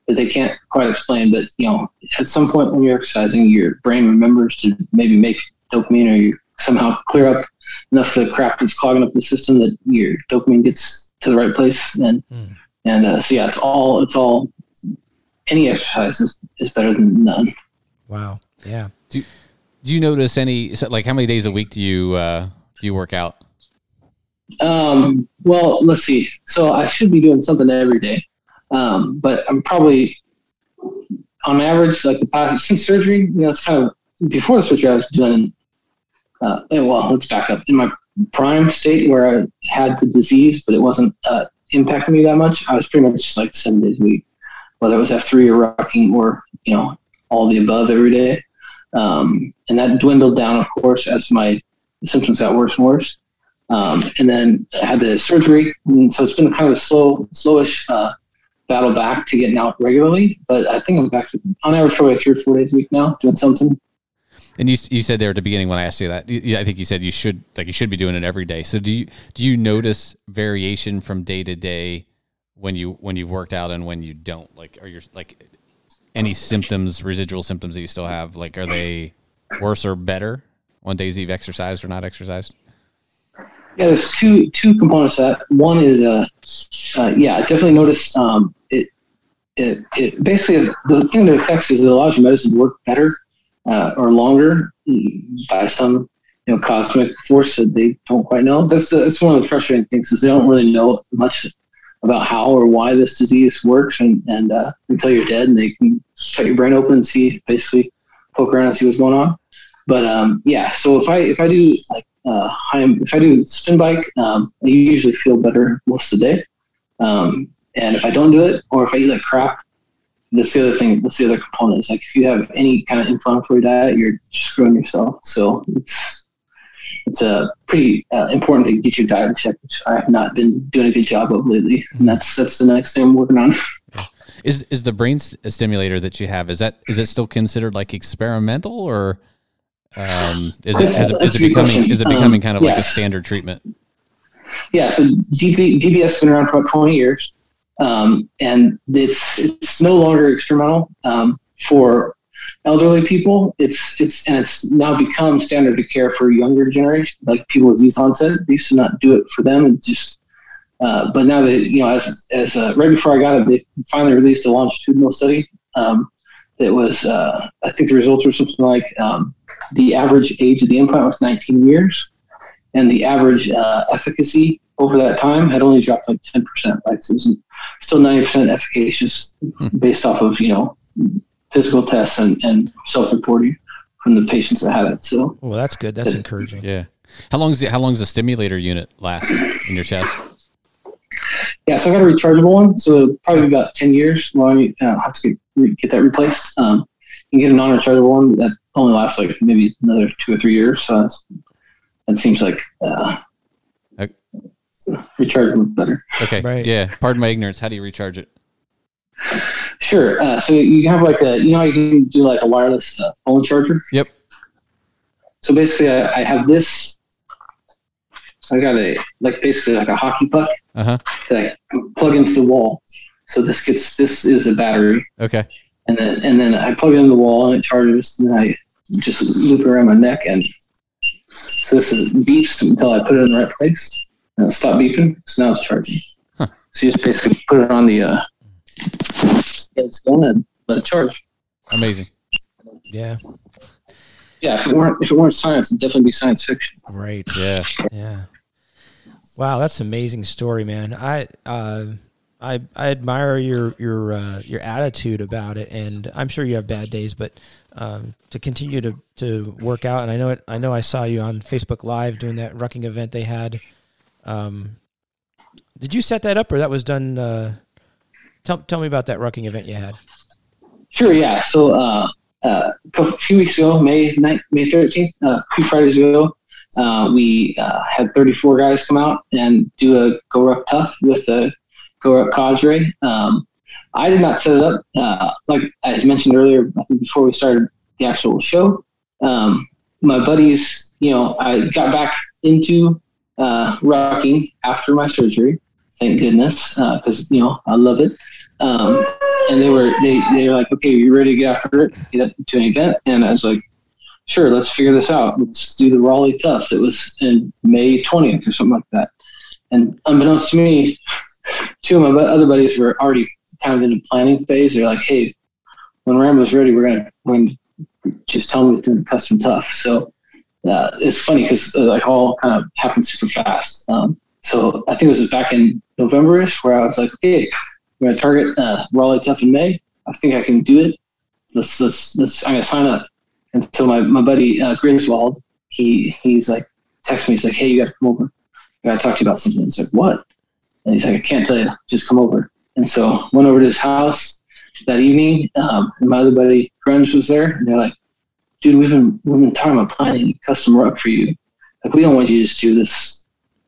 that they can't quite explain, but you know, at some point when you're exercising, your brain remembers to maybe make dopamine, or you somehow clear up enough of the crap that's clogging up the system that your dopamine gets to the right place, and Mm. and uh, so yeah, it's all it's all any exercise is, is better than none. Wow. Yeah. Do you notice any like how many days a week do you uh, do you work out? Um, well, let's see. So I should be doing something every day, um, but I'm probably on average like the past since surgery. You know, it's kind of before the surgery I was doing. Uh, and, well, let's back up. In my prime state where I had the disease, but it wasn't uh, impacting me that much, I was pretty much like seven days a week, whether it was F3 or rucking or you know all the above every day. Um, and that dwindled down, of course, as my symptoms got worse and worse. Um, and then I had the surgery, and so it's been kind of a slow, slowish uh, battle back to getting out regularly. But I think I'm back to on average probably three or four days a week now doing something. And you you said there at the beginning when I asked you that, you- I think you said you should like you should be doing it every day. So do you do you notice variation from day to day when you when you've worked out and when you don't? Like are your like any symptoms, residual symptoms that you still have? Like are they worse or better on days you've exercised or not exercised? Yeah, there's two two components to that. One is uh, uh yeah, I definitely noticed um it it it basically the thing that affects is that a lot of medicines work better uh, or longer by some you know cosmic force that they don't quite know. That's the, that's one of the frustrating things is they don't really know much about how or why this disease works, and and uh, until you're dead, and they can cut your brain open and see basically poke around and see what's going on. But um, yeah, so if I if I do like uh, if I do spin bike, um, I usually feel better most of the day. Um, and if I don't do it, or if I eat like crap, that's the other thing. That's the other component. Is like if you have any kind of inflammatory diet, you're just screwing yourself. So it's it's uh, pretty uh, important to get your diet in check, which I have not been doing a good job of lately. And that's that's the next thing I'm working on. Is is the brain st- stimulator that you have is that is it still considered like experimental or um, is it, is it, that's is it a good becoming question. is it becoming Um, kind of like a standard treatment? Yeah, so DB, DBS has been around for about 20 years, um, and it's it's no longer experimental um, for elderly people. It's it's and it's now become standard of care for younger generation, like people with youth onset. They used to not do it for them, and just uh, but now that you know, as as uh, right before I got it, they finally released a longitudinal study um, that was uh, I think the results were something like um, the average age of the implant was 19 years and the average uh, efficacy over that time had only dropped like 10%. Like so it's still 90% efficacious based off of, you know, physical tests and, and self-reporting from the patients that had it. So Well, that's good. That's encouraging. Yeah. How long is the how long does the stimulator unit last in your chest? yeah, so I got a rechargeable one. So probably about 10 years while I uh, have to get, get that replaced. Um, you can get a non-rechargeable one that only lasts like maybe another two or three years. So that's, that seems like uh, Okay. rechargeable is better. Okay. Right. Yeah. Pardon my ignorance. How do you recharge it? Sure. Uh, so you have like a, you know, how you can do like a wireless uh, phone charger. Yep. So basically, I, I have this. I got a like basically like a hockey puck Uh huh. that I plug into the wall. So this gets this is a battery, Okay. and then and then I plug it in the wall and it charges. And then I just loop it around my neck, and so this is beeps until I put it in the right place, and it'll stop beeping. So now it's charging. Huh. So you just basically put it on the uh, it's going and let it charge. Amazing. Yeah. Yeah, if it weren't if it weren't science, it'd definitely be science fiction. Right. Yeah. Yeah. Wow, that's an amazing story, man. I uh, I I admire your your uh, your attitude about it, and I'm sure you have bad days, but um, to continue to, to work out, and I know it. I know I saw you on Facebook Live doing that rucking event they had. Um, did you set that up, or that was done? Uh, tell tell me about that rucking event you had. Sure, yeah. So uh, uh, a few weeks ago, May 9th, May 13th, uh, a few Fridays ago, uh, we uh, had 34 guys come out and do a GORUCK Tough with the GORUCK Cadre. Um, I did not set it up. Uh, like I mentioned earlier, I think before we started the actual show, um, my buddies, you know, I got back into uh, rucking after my surgery. Thank goodness, because you know I love it. Um, and they were they they were like, okay, you ready to get after it, get to an event? And I was like, sure, let's figure this out. Let's do the Raleigh Tough. It was in May 20th or something like that. And unbeknownst to me, two of my other buddies were already kind of in the planning phase. They're like, hey, when Rambo's ready, we're gonna we're gonna just tell me to do the custom tough. So uh, it's funny because uh, like all kind of happened super fast. Um, so I think it was back in November-ish where I was like, okay, we're gonna target uh, Tough in May. I think I can do it. Let's let's let's. I'm gonna sign up. And so my my buddy uh, Griswold, he he's like text me. He's like, hey, you gotta come over. I gotta talk to you about something. It's like what? And he's like, I can't tell you. Just come over. And so went over to his house that evening. Um, and my other buddy Grunge was there, and they're like, dude, we've been we've been talking about planning a custom ruck for you. Like we don't want you to just do this,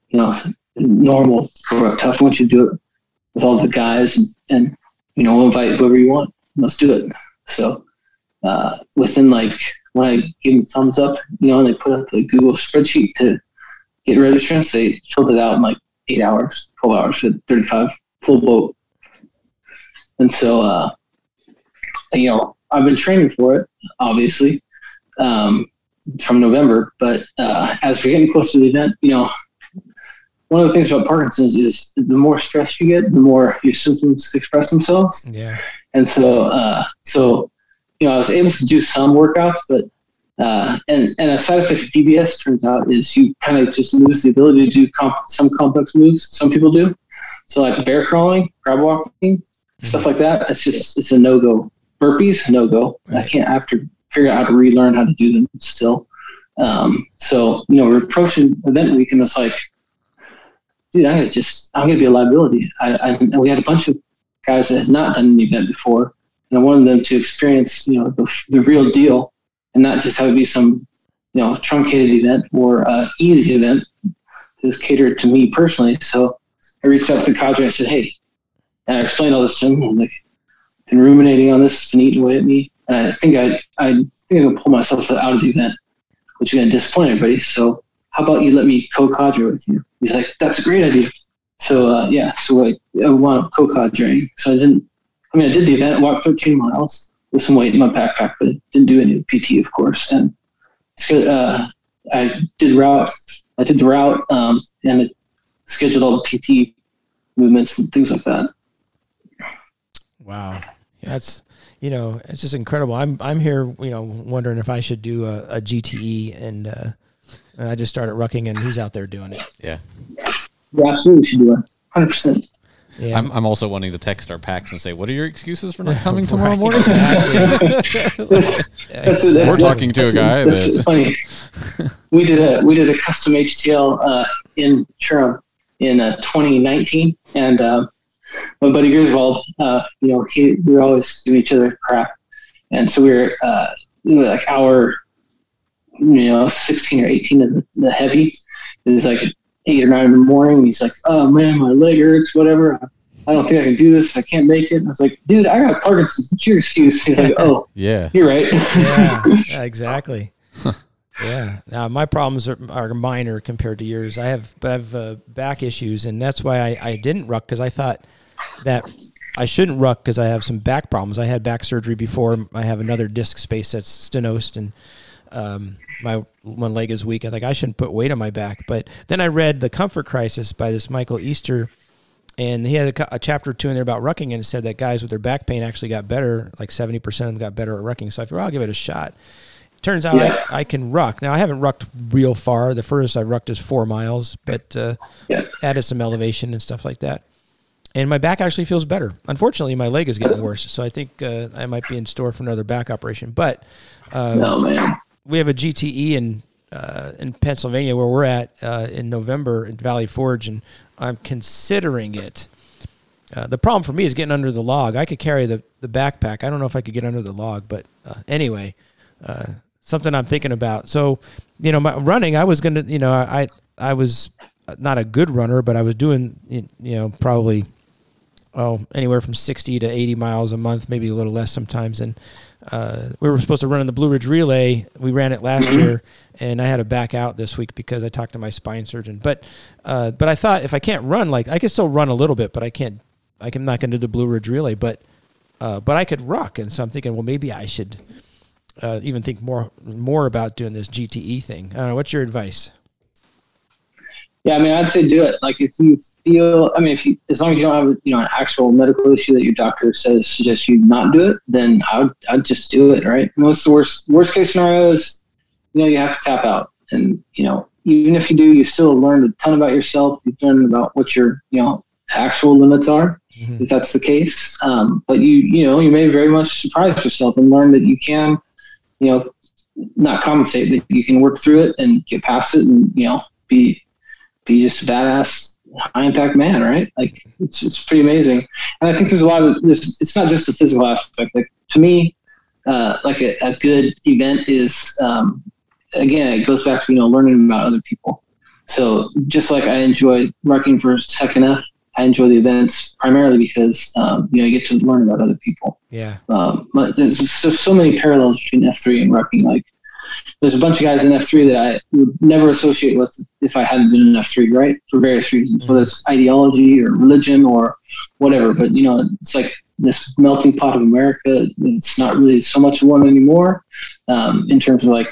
you know, normal ruck tough. We want you to do it with all the guys and, and you know, invite whoever you want. Let's do it. So uh, within like when I give them thumbs up, you know, and they put up a Google spreadsheet to get registrants, they filled it out in like eight hours, 12 hours, at 35 full boat. And so, uh, you know, I've been training for it, obviously, um, from November. But uh, as we're getting close to the event, you know, one of the things about Parkinson's is the more stress you get, the more your symptoms express themselves. Yeah. And so, uh, so you know, I was able to do some workouts, but uh, and and a side effect of DBS turns out is you kind of just lose the ability to do comp- some complex moves. Some people do, so like bear crawling, crab walking, stuff like that. It's just it's a no go. Burpees, no go. I can't I have to figure out how to relearn how to do them still. Um, so you know, we're approaching event week, and it's like, dude, I'm gonna just I'm gonna be a liability. I, I and we had a bunch of guys that had not done an event before, and I wanted them to experience you know the, the real deal, and not just have it be some you know truncated event or uh, easy event. It was catered to me personally, so I reached out to the cadre and I said, hey, and I explained all this to him. I'm like, been ruminating on this, been eating away at me. And I think I, I think I'm gonna pull myself out of the event, which is gonna disappoint everybody. So how about you let me co-cadre with you? He's like, that's a great idea. So uh, yeah, so I, I wound up co-cadreing. So I didn't. I mean, I did the event, walked 13 miles with some weight in my backpack, but didn't do any PT, of course. And it's good. Uh, I did route. I did the route, um, and it scheduled all the PT movements and things like that. Wow. That's you know it's just incredible. I'm I'm here you know wondering if I should do a, a GTE and uh, and I just started rucking and he's out there doing it. Yeah. Yeah, absolutely should do it. 100%. Yeah, I'm, I'm also wanting to text our PAX and say, what are your excuses for not coming tomorrow morning? exactly. That's, Exactly. We're talking to a guy That's that- funny. we did a we did a custom HTL uh, in Sherm in uh, 2019, and uh, my buddy Griswold, uh, you know, he we were always giving each other crap, and so we were, uh, we were like hour, you know, 16 or 18 of the, the heavy. It was like eight or nine in the morning. He's like, "Oh man, my leg hurts. Whatever. I don't think I can do this. I can't make it." And I was like, "Dude, I got Parkinson's. What's your excuse?" He's like, "Oh, yeah. you're right." yeah, yeah, exactly. Yeah. Now my problems are, are minor compared to yours. I have, but I have uh, back issues, and that's why I, I didn't ruck because I thought that I shouldn't ruck because I have some back problems. I had back surgery before. I have another disc space that's stenosed, and um, my one leg is weak. I think I shouldn't put weight on my back. But then I read the Comfort Crisis by this Michael Easter, and he had a, a chapter or two in there about rucking, and it said that guys with their back pain actually got better. Like seventy percent of them got better at rucking. So I figured well, I'll give it a shot. Turns out Yeah. I, I can ruck. Now I haven't rucked real far. The furthest I rucked is four miles, but uh, Yeah. added some elevation and stuff like that. And my back actually feels better. Unfortunately, my leg is getting worse, so I think uh, I might be in store for another back operation. But uh, No man. We have a GTE in uh, in Pennsylvania where we're at uh, in November at Valley Forge, and I'm considering it. Uh, the problem for me is getting under the log. I could carry the, the backpack. I don't know if I could get under the log, but uh, anyway, uh, something I'm thinking about. So, you know, my running, I was gonna, you know, I I was not a good runner, but I was doing, you know, probably oh anywhere from sixty to eighty miles a month, maybe a little less sometimes. And uh, we were supposed to run in the Blue Ridge Relay. We ran it last year, and I had to back out this week because I talked to my spine surgeon. But uh, but I thought if I can't run, like I could still run a little bit, but I can't. I'm not going to do the Blue Ridge Relay, but uh, but I could ruck. And so I'm thinking, well, maybe I should uh, even think more more about doing this GTE thing. I don't know. What's your advice? Yeah, I mean, I'd say do it. Like if you feel, I mean, if you, as long as you don't have, you know, an actual medical issue that your doctor says suggests you not do it, then I would, I'd just do it. Right. Most the worst, worst case scenario is, you know, you have to tap out and, you know, even if you do, you still learn a ton about yourself. You've learned about what your, you know, actual limits are, mm-hmm. if that's the case. Um, but you, you know, you may very much surprise yourself and learn that you can, you know, not compensate, but you can work through it and get past it and, you know, be be just a badass high impact man, right? Like it's it's pretty amazing. And I think there's a lot of this. It's not just the physical aspect. Like to me, uh, like a, a, good event is um, again it goes back to you know learning about other people. So just like I enjoy working for Second F, I enjoy the events primarily because um, you know you get to learn about other people. Yeah. Um, but there's so, so many parallels between F three and rucking. Like there's a bunch of guys in F3 that I would never associate with if I hadn't been in F3, right? For various reasons, whether it's ideology or religion or whatever. But, you know, it's like this melting pot of America. It's not really so much one anymore um, in terms of like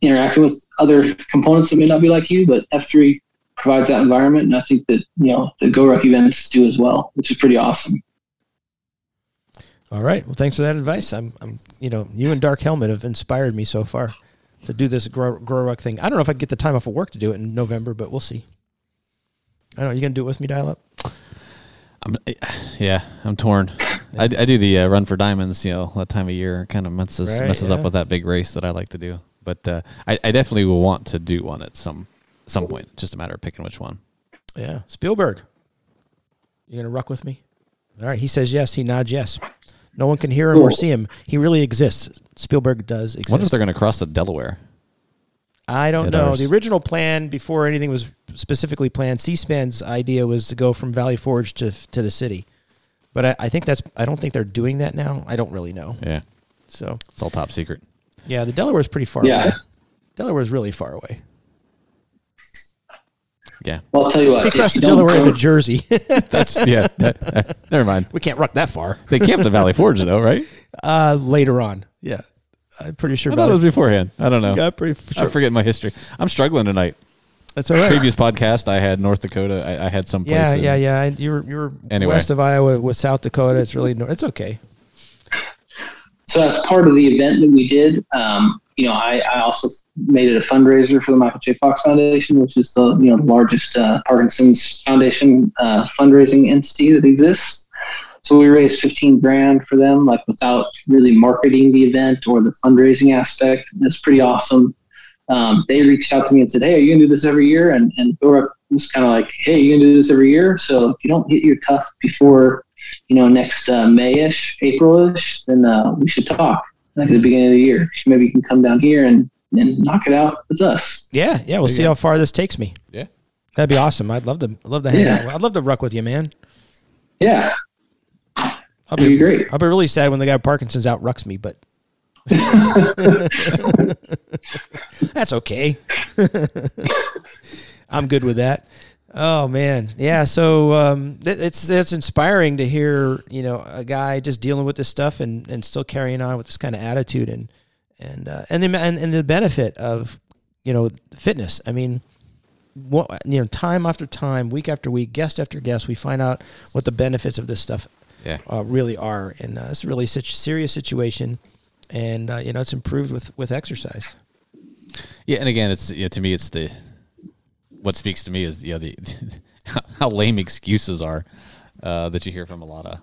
interacting with other components that may not be like you, but F3 provides that environment. And I think that, you know, the GORUCK events do as well, which is pretty awesome. All right. Well, thanks for that advice. I'm, I'm, you know, you and Dark Helmet have inspired me so far to do this grow, GORUCK thing. I don't know if I get the time off of work to do it in November, but we'll see. I don't know. You gonna do it with me, dial up? I'm, yeah, I'm torn. I, I do the uh, run for diamonds. You know, that time of year kind of messes right, messes yeah. up with that big race that I like to do. But uh, I, I definitely will want to do one at some some point. Just a matter of picking which one. Yeah, Spielberg. You gonna ruck with me? All right. He says yes. He nods yes. No one can hear him cool. or see him. He really exists. Spielberg does exist. I wonder if they're going to cross the Delaware. I don't know. Ours. The original plan, before anything was specifically planned, C-SPAN's idea was to go from Valley Forge to to the city. But I, I think that's. I don't think they're doing that now. I don't really know. Yeah. So it's all top secret. Yeah, the Delaware is pretty far. Yeah. Away. Delaware is really far away. Yeah. Well, I'll tell you what. They crossed the Delaware into Jersey. That's yeah. That, uh, never mind. We can't ruck that far. They camped at Valley Forge though, right? Uh, later on. Yeah. I'm pretty sure. I thought it was beforehand. I don't know. Yeah, pretty sure. I forget my history. I'm struggling tonight. That's all right. Previous podcast, I had North Dakota. I, I had some. Yeah, yeah, yeah. You were you were anyway. west of Iowa with South Dakota. It's really it's okay. So as part of the event that we did, um, you know, I, I also made it a fundraiser for the Michael J. Fox Foundation, which is the you know largest uh, Parkinson's Foundation uh, fundraising entity that exists. So we raised 15 grand for them, like without really marketing the event or the fundraising aspect. It's pretty awesome. Um, they reached out to me and said, "Hey, are you gonna do this every year?" And and GORUCK was kind of like, "Hey, you gonna do this every year?" So if you don't hit your cuff before, you know, next uh, Mayish, Aprilish, then uh, we should talk like at the beginning of the year. Maybe you can come down here and, and knock it out with us. Yeah, yeah. We'll see go. how far this takes me. Yeah, that'd be awesome. I'd love to I'd love to hang yeah. out. I'd love to ruck with you, man. Yeah, I'll be, be great. I'll be really sad when the guy Parkinson's out rucks me, but that's okay. I'm good with that. Oh man, yeah. So um, it's it's inspiring to hear you know a guy just dealing with this stuff and, and still carrying on with this kind of attitude and and uh, and the and, and the benefit of you know fitness. I mean, what you know, time after time, week after week, guest after guest, we find out what the benefits of this stuff yeah. uh, really are, and uh, it's really such a serious situation, and uh, you know it's improved with with exercise. Yeah, and again, it's you know, to me, it's the what speaks to me is you know the how lame excuses are uh, that you hear from a lot of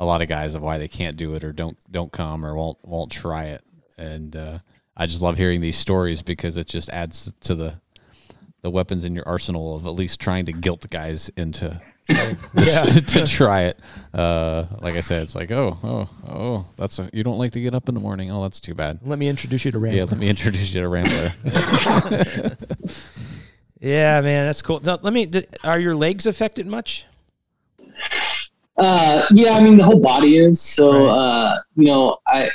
a lot of guys of why they can't do it or don't don't come or won't won't try it. And uh, I just love hearing these stories because it just adds to the the weapons in your arsenal of at least trying to guilt the guys into yeah. to, to, try it. Uh, like I said, it's like, oh, oh, oh, that's a, you don't like to get up in the morning. Oh, that's too bad. Let me introduce you to Rambler. Yeah, let me introduce you to Rambler. Yeah, man, that's cool. Now, let me. Are your legs affected much? Uh, yeah, I mean the whole body is. So uh, you know, I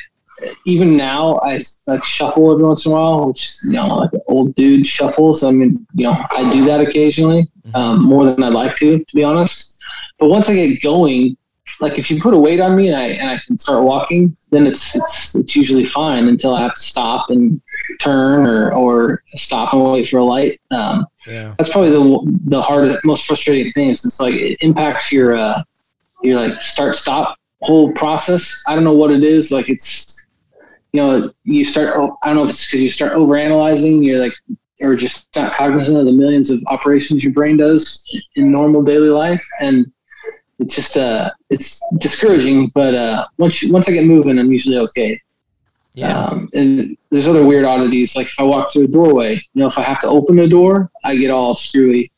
even now I like shuffle every once in a while, which you know, like an old dude shuffles. I mean, you know, I do that occasionally, um, more than I'd like to, to be honest. But once I get going, like if you put a weight on me and I and I can start walking, then it's it's it's usually fine until I have to stop and turn or or stop and wait for a light. Um, Yeah. that's probably the the hardest, most frustrating thing. Is it's like it impacts your uh, your like start stop whole process. I don't know what it is. Like it's you know you start. oh, I don't know if it's because you start overanalyzing. You're like or just not cognizant of the millions of operations your brain does in normal daily life and it's just uh it's discouraging but uh once you, once i get moving i'm usually okay Yeah. um, and there's other weird oddities. Like if I walk through a doorway, you know, if I have to open a door, I get all screwy.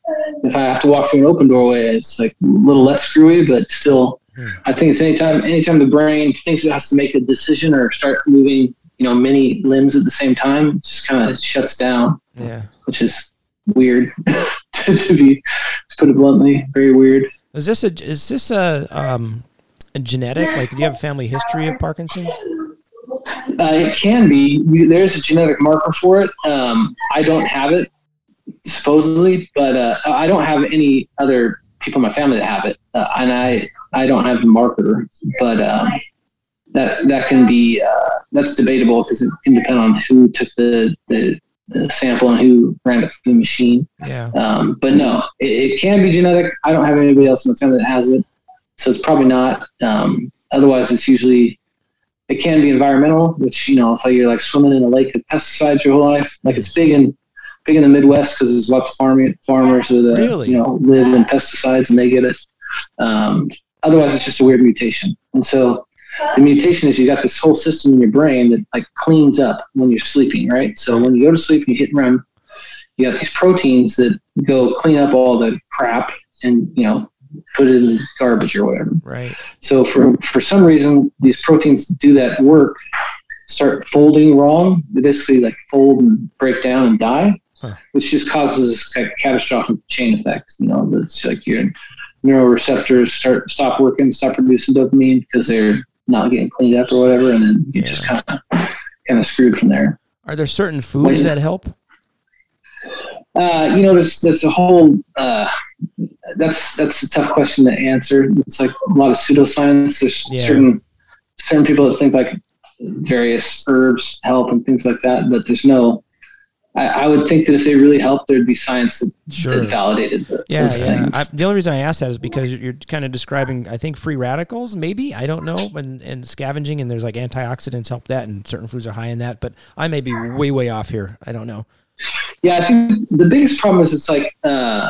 If I have to walk through an open doorway, it's like a little less screwy, but still, Hmm. I think it's anytime, anytime the brain thinks it has to make a decision or start moving, you know, many limbs at the same time, it just kind of shuts down, yeah. which is weird to, to be, to put it bluntly, very weird. Is this a is this a um a genetic? Like, do you have a family history of Parkinson's? Uh, it can be. There's a genetic marker for it. Um, I don't have it, supposedly, but uh, I don't have any other people in my family that have it, uh, and I I don't have the marker. But um, that that can be uh, that's debatable because it can depend on who took the, the the sample and who ran it through the machine. Yeah. Um, but no, it, it can be genetic. I don't have anybody else in my family that has it, so it's probably not. Um, otherwise, it's usually it can be environmental, which you know, if you're like swimming in a lake of pesticides your whole life, like it's big in big in the Midwest because there's lots of farming farmers that uh, Really? you know live in pesticides and they get it. Um, otherwise, it's just a weird mutation, and so the mutation is you got this whole system in your brain that like cleans up when you're sleeping, right? So when you go to sleep and you hit REM, you got these proteins that go clean up all the crap and you know put it in garbage or whatever. Right. So for for some reason, these proteins do that work, start folding wrong. They basically like fold and break down and die, Huh. which just causes this kind of catastrophic chain effect. You know, that's like your neuroreceptors start stop working, stop producing dopamine because they're not getting cleaned up or whatever, and then you just kind of kind of screwed from there. Are there certain foods Wait. that help? Uh, you know, there's that's a whole uh, that's that's a tough question to answer. It's like a lot of pseudoscience. There's Yeah. certain certain people that think like various herbs help and things like that, but there's no. I, I would think that if they really help, there'd be science that, Sure. that validated the, Yeah, those yeah. things. I, the only reason I ask that is because you're, you're kind of describing, I think, free radicals. Maybe I don't know, and, and scavenging, and there's like antioxidants help that, and certain foods are high in that. But I may be way, way off here. I don't know. Yeah, I think the biggest problem is it's like uh,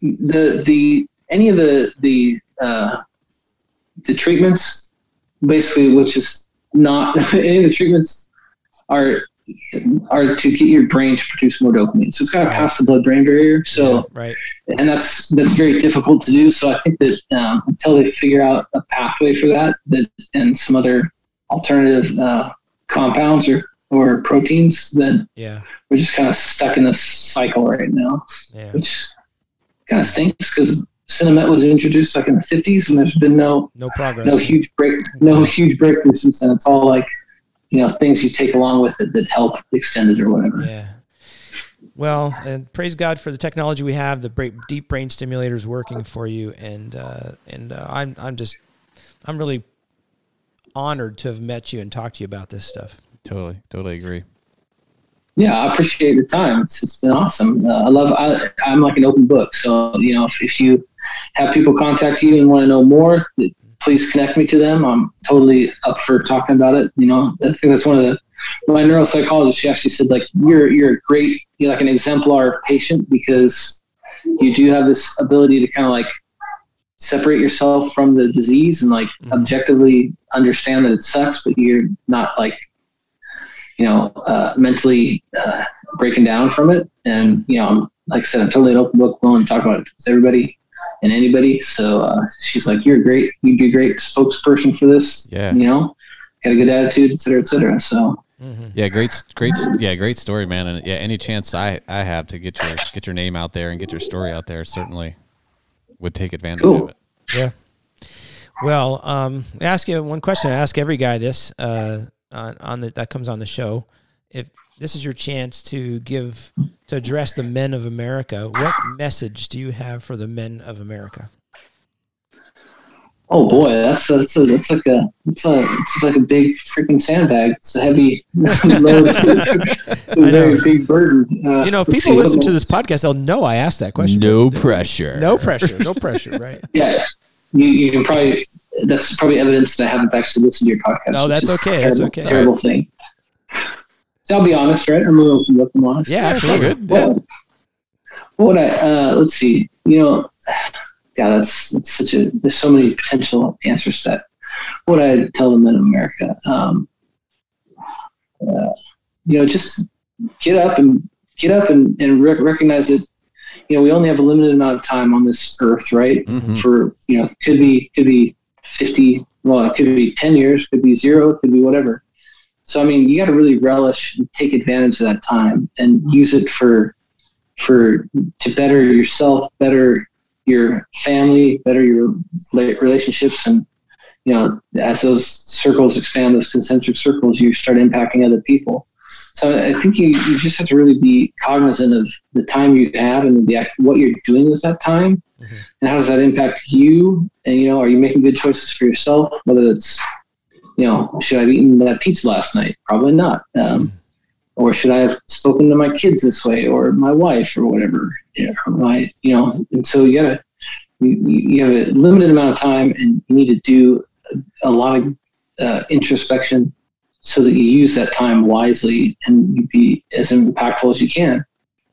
the the any of the the uh, the treatments, basically, which is not any of the treatments are are to get your brain to produce more dopamine. So it's got to pass the blood-brain barrier. So right. and that's that's very difficult to do. So I think that um, until they figure out a pathway for that, that and some other alternative uh, compounds or or proteins, then Yeah, we're just kind of stuck in this cycle right now, yeah. which kind of stinks because Sinemet was introduced like in the 50s, and there's been no No progress. no huge break, no huge breakthrough since then. It's all like you know things you take along with it that help extend it or whatever. Yeah. Well, and praise God for the technology we have. The bra- deep brain stimulators working for you, and uh, and uh, I'm I'm just I'm really honored to have met you and talked to you about this stuff. Totally, totally agree. Yeah, I appreciate the time. It's, it's been awesome. Uh, I love. I, I'm like an open book, so you know if, if you have people contact you and want to know more, please connect me to them. I'm totally up for talking about it. You know, I think that's one of the my neuropsychologist. She actually said like you're you're a great you're like an exemplar patient because you do have this ability to kind of like separate yourself from the disease and like Mhm. objectively understand that it sucks, but you're not like you know uh, mentally uh, breaking down from it. And you know, I'm, like I said, I'm totally an open book, willing to talk about it with everybody and anybody. So uh, she's like, "You're great. You'd be a great spokesperson for this. Yeah. you know, got a good attitude, et cetera, et cetera." So Mm-hmm. Yeah, great, great, yeah, great story, man. And yeah, any chance I I have to get your get your name out there and get your story out there, certainly would take advantage Cool. of it. Yeah. Well, um, ask you one question. I ask every guy this uh, on, on the, that comes on the show. If this is your chance to give to address the men of America, what message do you have for the men of America? Oh boy, that's that's a, that's like a it's a it's like a big freaking sandbag. It's a heavy load. it's a I very know. big burden. Uh, You know, if people listen what- to this podcast, they'll know I asked that question. No pressure. No pressure. No pressure. Right. Yeah, you, you can probably that's probably evidence that I haven't actually listened to your podcast. No, that's is a okay, that's Terrible, okay. Terrible thing. So I'll be honest, right? I'm real open book. I'm honest. Yeah, It's all absolutely. good. Yeah. Well, what would I? Uh, let's see. You know, yeah, that's, that's such a. There's so many potential answers to that. What would I tell them in America? Um, uh, you know, just get up and get up and, and rec- recognize that. You know, we only have a limited amount of time on this earth, right? Mhm. For you know, could be could be fifty. Well, it could be ten years, could be zero, could be whatever. So I mean, you got to really relish and take advantage of that time and mm-hmm. use it for for to better yourself, better your family, better your relationships, and you know, as those circles expand, those concentric circles, you start impacting other people. So I think you, you just have to really be cognizant of the time you have and the act- what you're doing with that time, Mhm. and how does that impact you? And you know, are you making good choices for yourself? Whether it's you know, should I have eaten that pizza last night? Probably not. Um, or should I have spoken to my kids this way, or my wife, or whatever? You know, or my, you know, and so you gotta, you, you have a limited amount of time, and you need to do a lot of uh, introspection so that you use that time wisely and you be as impactful as you can.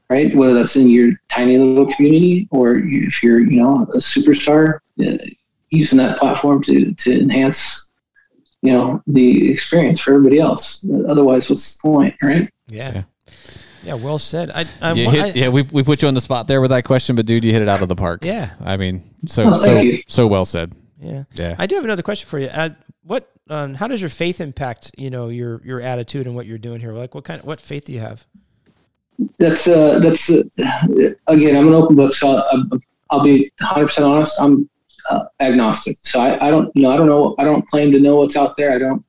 Right, whether that's in your tiny little community, or if you're, you know, a superstar, uh, using that platform to to enhance you know the experience for everybody else otherwise what's the point right Yeah. Yeah. Yeah. Well said. I. I, You I- yeah, we, we put you on the spot there with that question, but dude, you hit it out of the park. Yeah. I mean, so Oh, so you. so well said. Yeah. Yeah. I do have another question for you. Uh, what? Um, how does your faith impact? You know, your your attitude and what you're doing here. Like, what kind? of, What faith do you have? That's uh that's uh, again i'm an open book so i'll, I'll be 100% honest i'm uh, agnostic. So I, I don't know i don't know i don't claim to know what's out there. I don't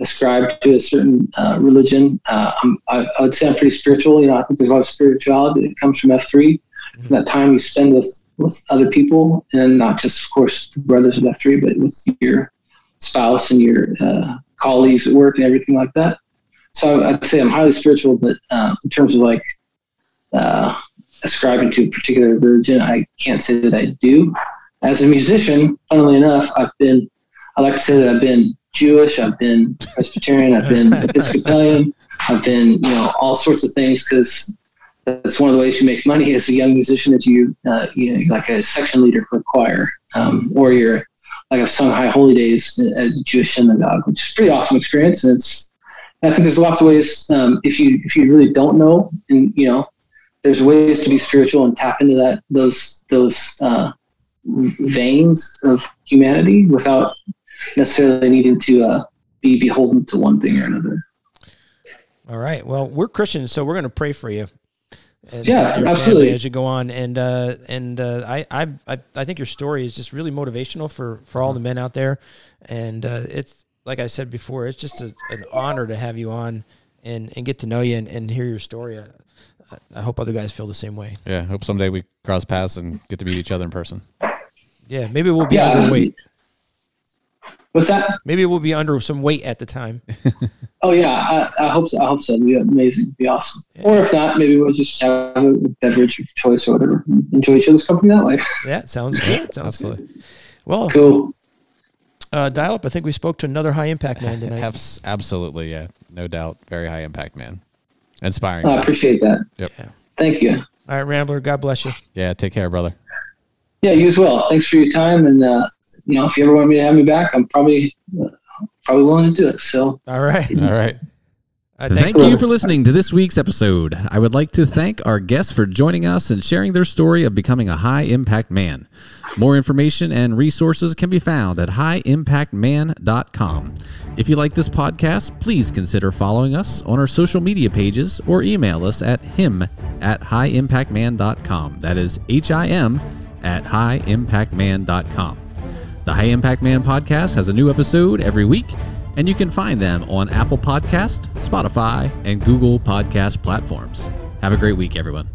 ascribe to a certain uh, religion. Uh, I, I would say i'm pretty spiritual you know i think there's a lot of spirituality that comes from f3 from that time you spend with with other people and not just of course the brothers of f3 but with your spouse and your uh, colleagues at work and everything like that so I'd say I'm highly spiritual, but uh, in terms of like uh, ascribing to a particular religion, I can't say that I do. As a musician, funnily enough, I've been, I like to say that I've been Jewish, I've been Presbyterian, I've been Episcopalian, I've been, you know, all sorts of things because that's one of the ways you make money as a young musician is you, uh, you know, like a section leader for a choir, um, or you're like I've sung High Holy Days at the Jewish synagogue, which is a pretty awesome experience, and it's I think there's lots of ways. Um, if you if you really don't know, and you know, there's ways to be spiritual and tap into that those those uh, veins of humanity without necessarily needing to uh, be beholden to one thing or another. All right. Well, we're Christians, so we're going to pray for you. And Yeah, absolutely. as you go on, and uh, and uh, I, I I I think your story is just really motivational for for all the men out there, and uh, it's like I said before, it's just a, an honor to have you on and and get to know you and, and hear your story. I, I hope other guys feel the same way. Yeah. I Hope someday we cross paths and get to meet each other in person. Yeah, maybe we'll be Yeah. underweight. Um, what's that? Maybe we'll be under some weight at the time. Oh yeah, I, I hope so. I hope so. It'd be amazing. It'd be awesome. Or if not, maybe we'll just have a beverage of choice or whatever. Enjoy each other's company that way. Yeah, sounds good. Sounds good. Well, cool. Uh, dial up. I think we spoke to another high impact man tonight. Absolutely. Yeah. No doubt. Very high impact man. Inspiring. I man. appreciate that. Yep. Yeah. Thank you. All right, Rambler. God bless you. Yeah. Take care, brother. Yeah, you as well. Thanks for your time, and uh, you know, if you ever want me to have me back, I'm probably uh, probably willing to do it. So All right. All right. Uh, Thank you for listening to this week's episode. I would like to thank our guests for joining us and sharing their story of becoming a high impact man. More information and resources can be found at highimpactman.com. If you like this podcast, please consider following us on our social media pages or email us at him at highimpactman.com. That is H I M at highimpactman.com. The High Impact Man podcast has a new episode every week, and you can find them on Apple Podcast, Spotify, and Google Podcast platforms. Have a great week, everyone.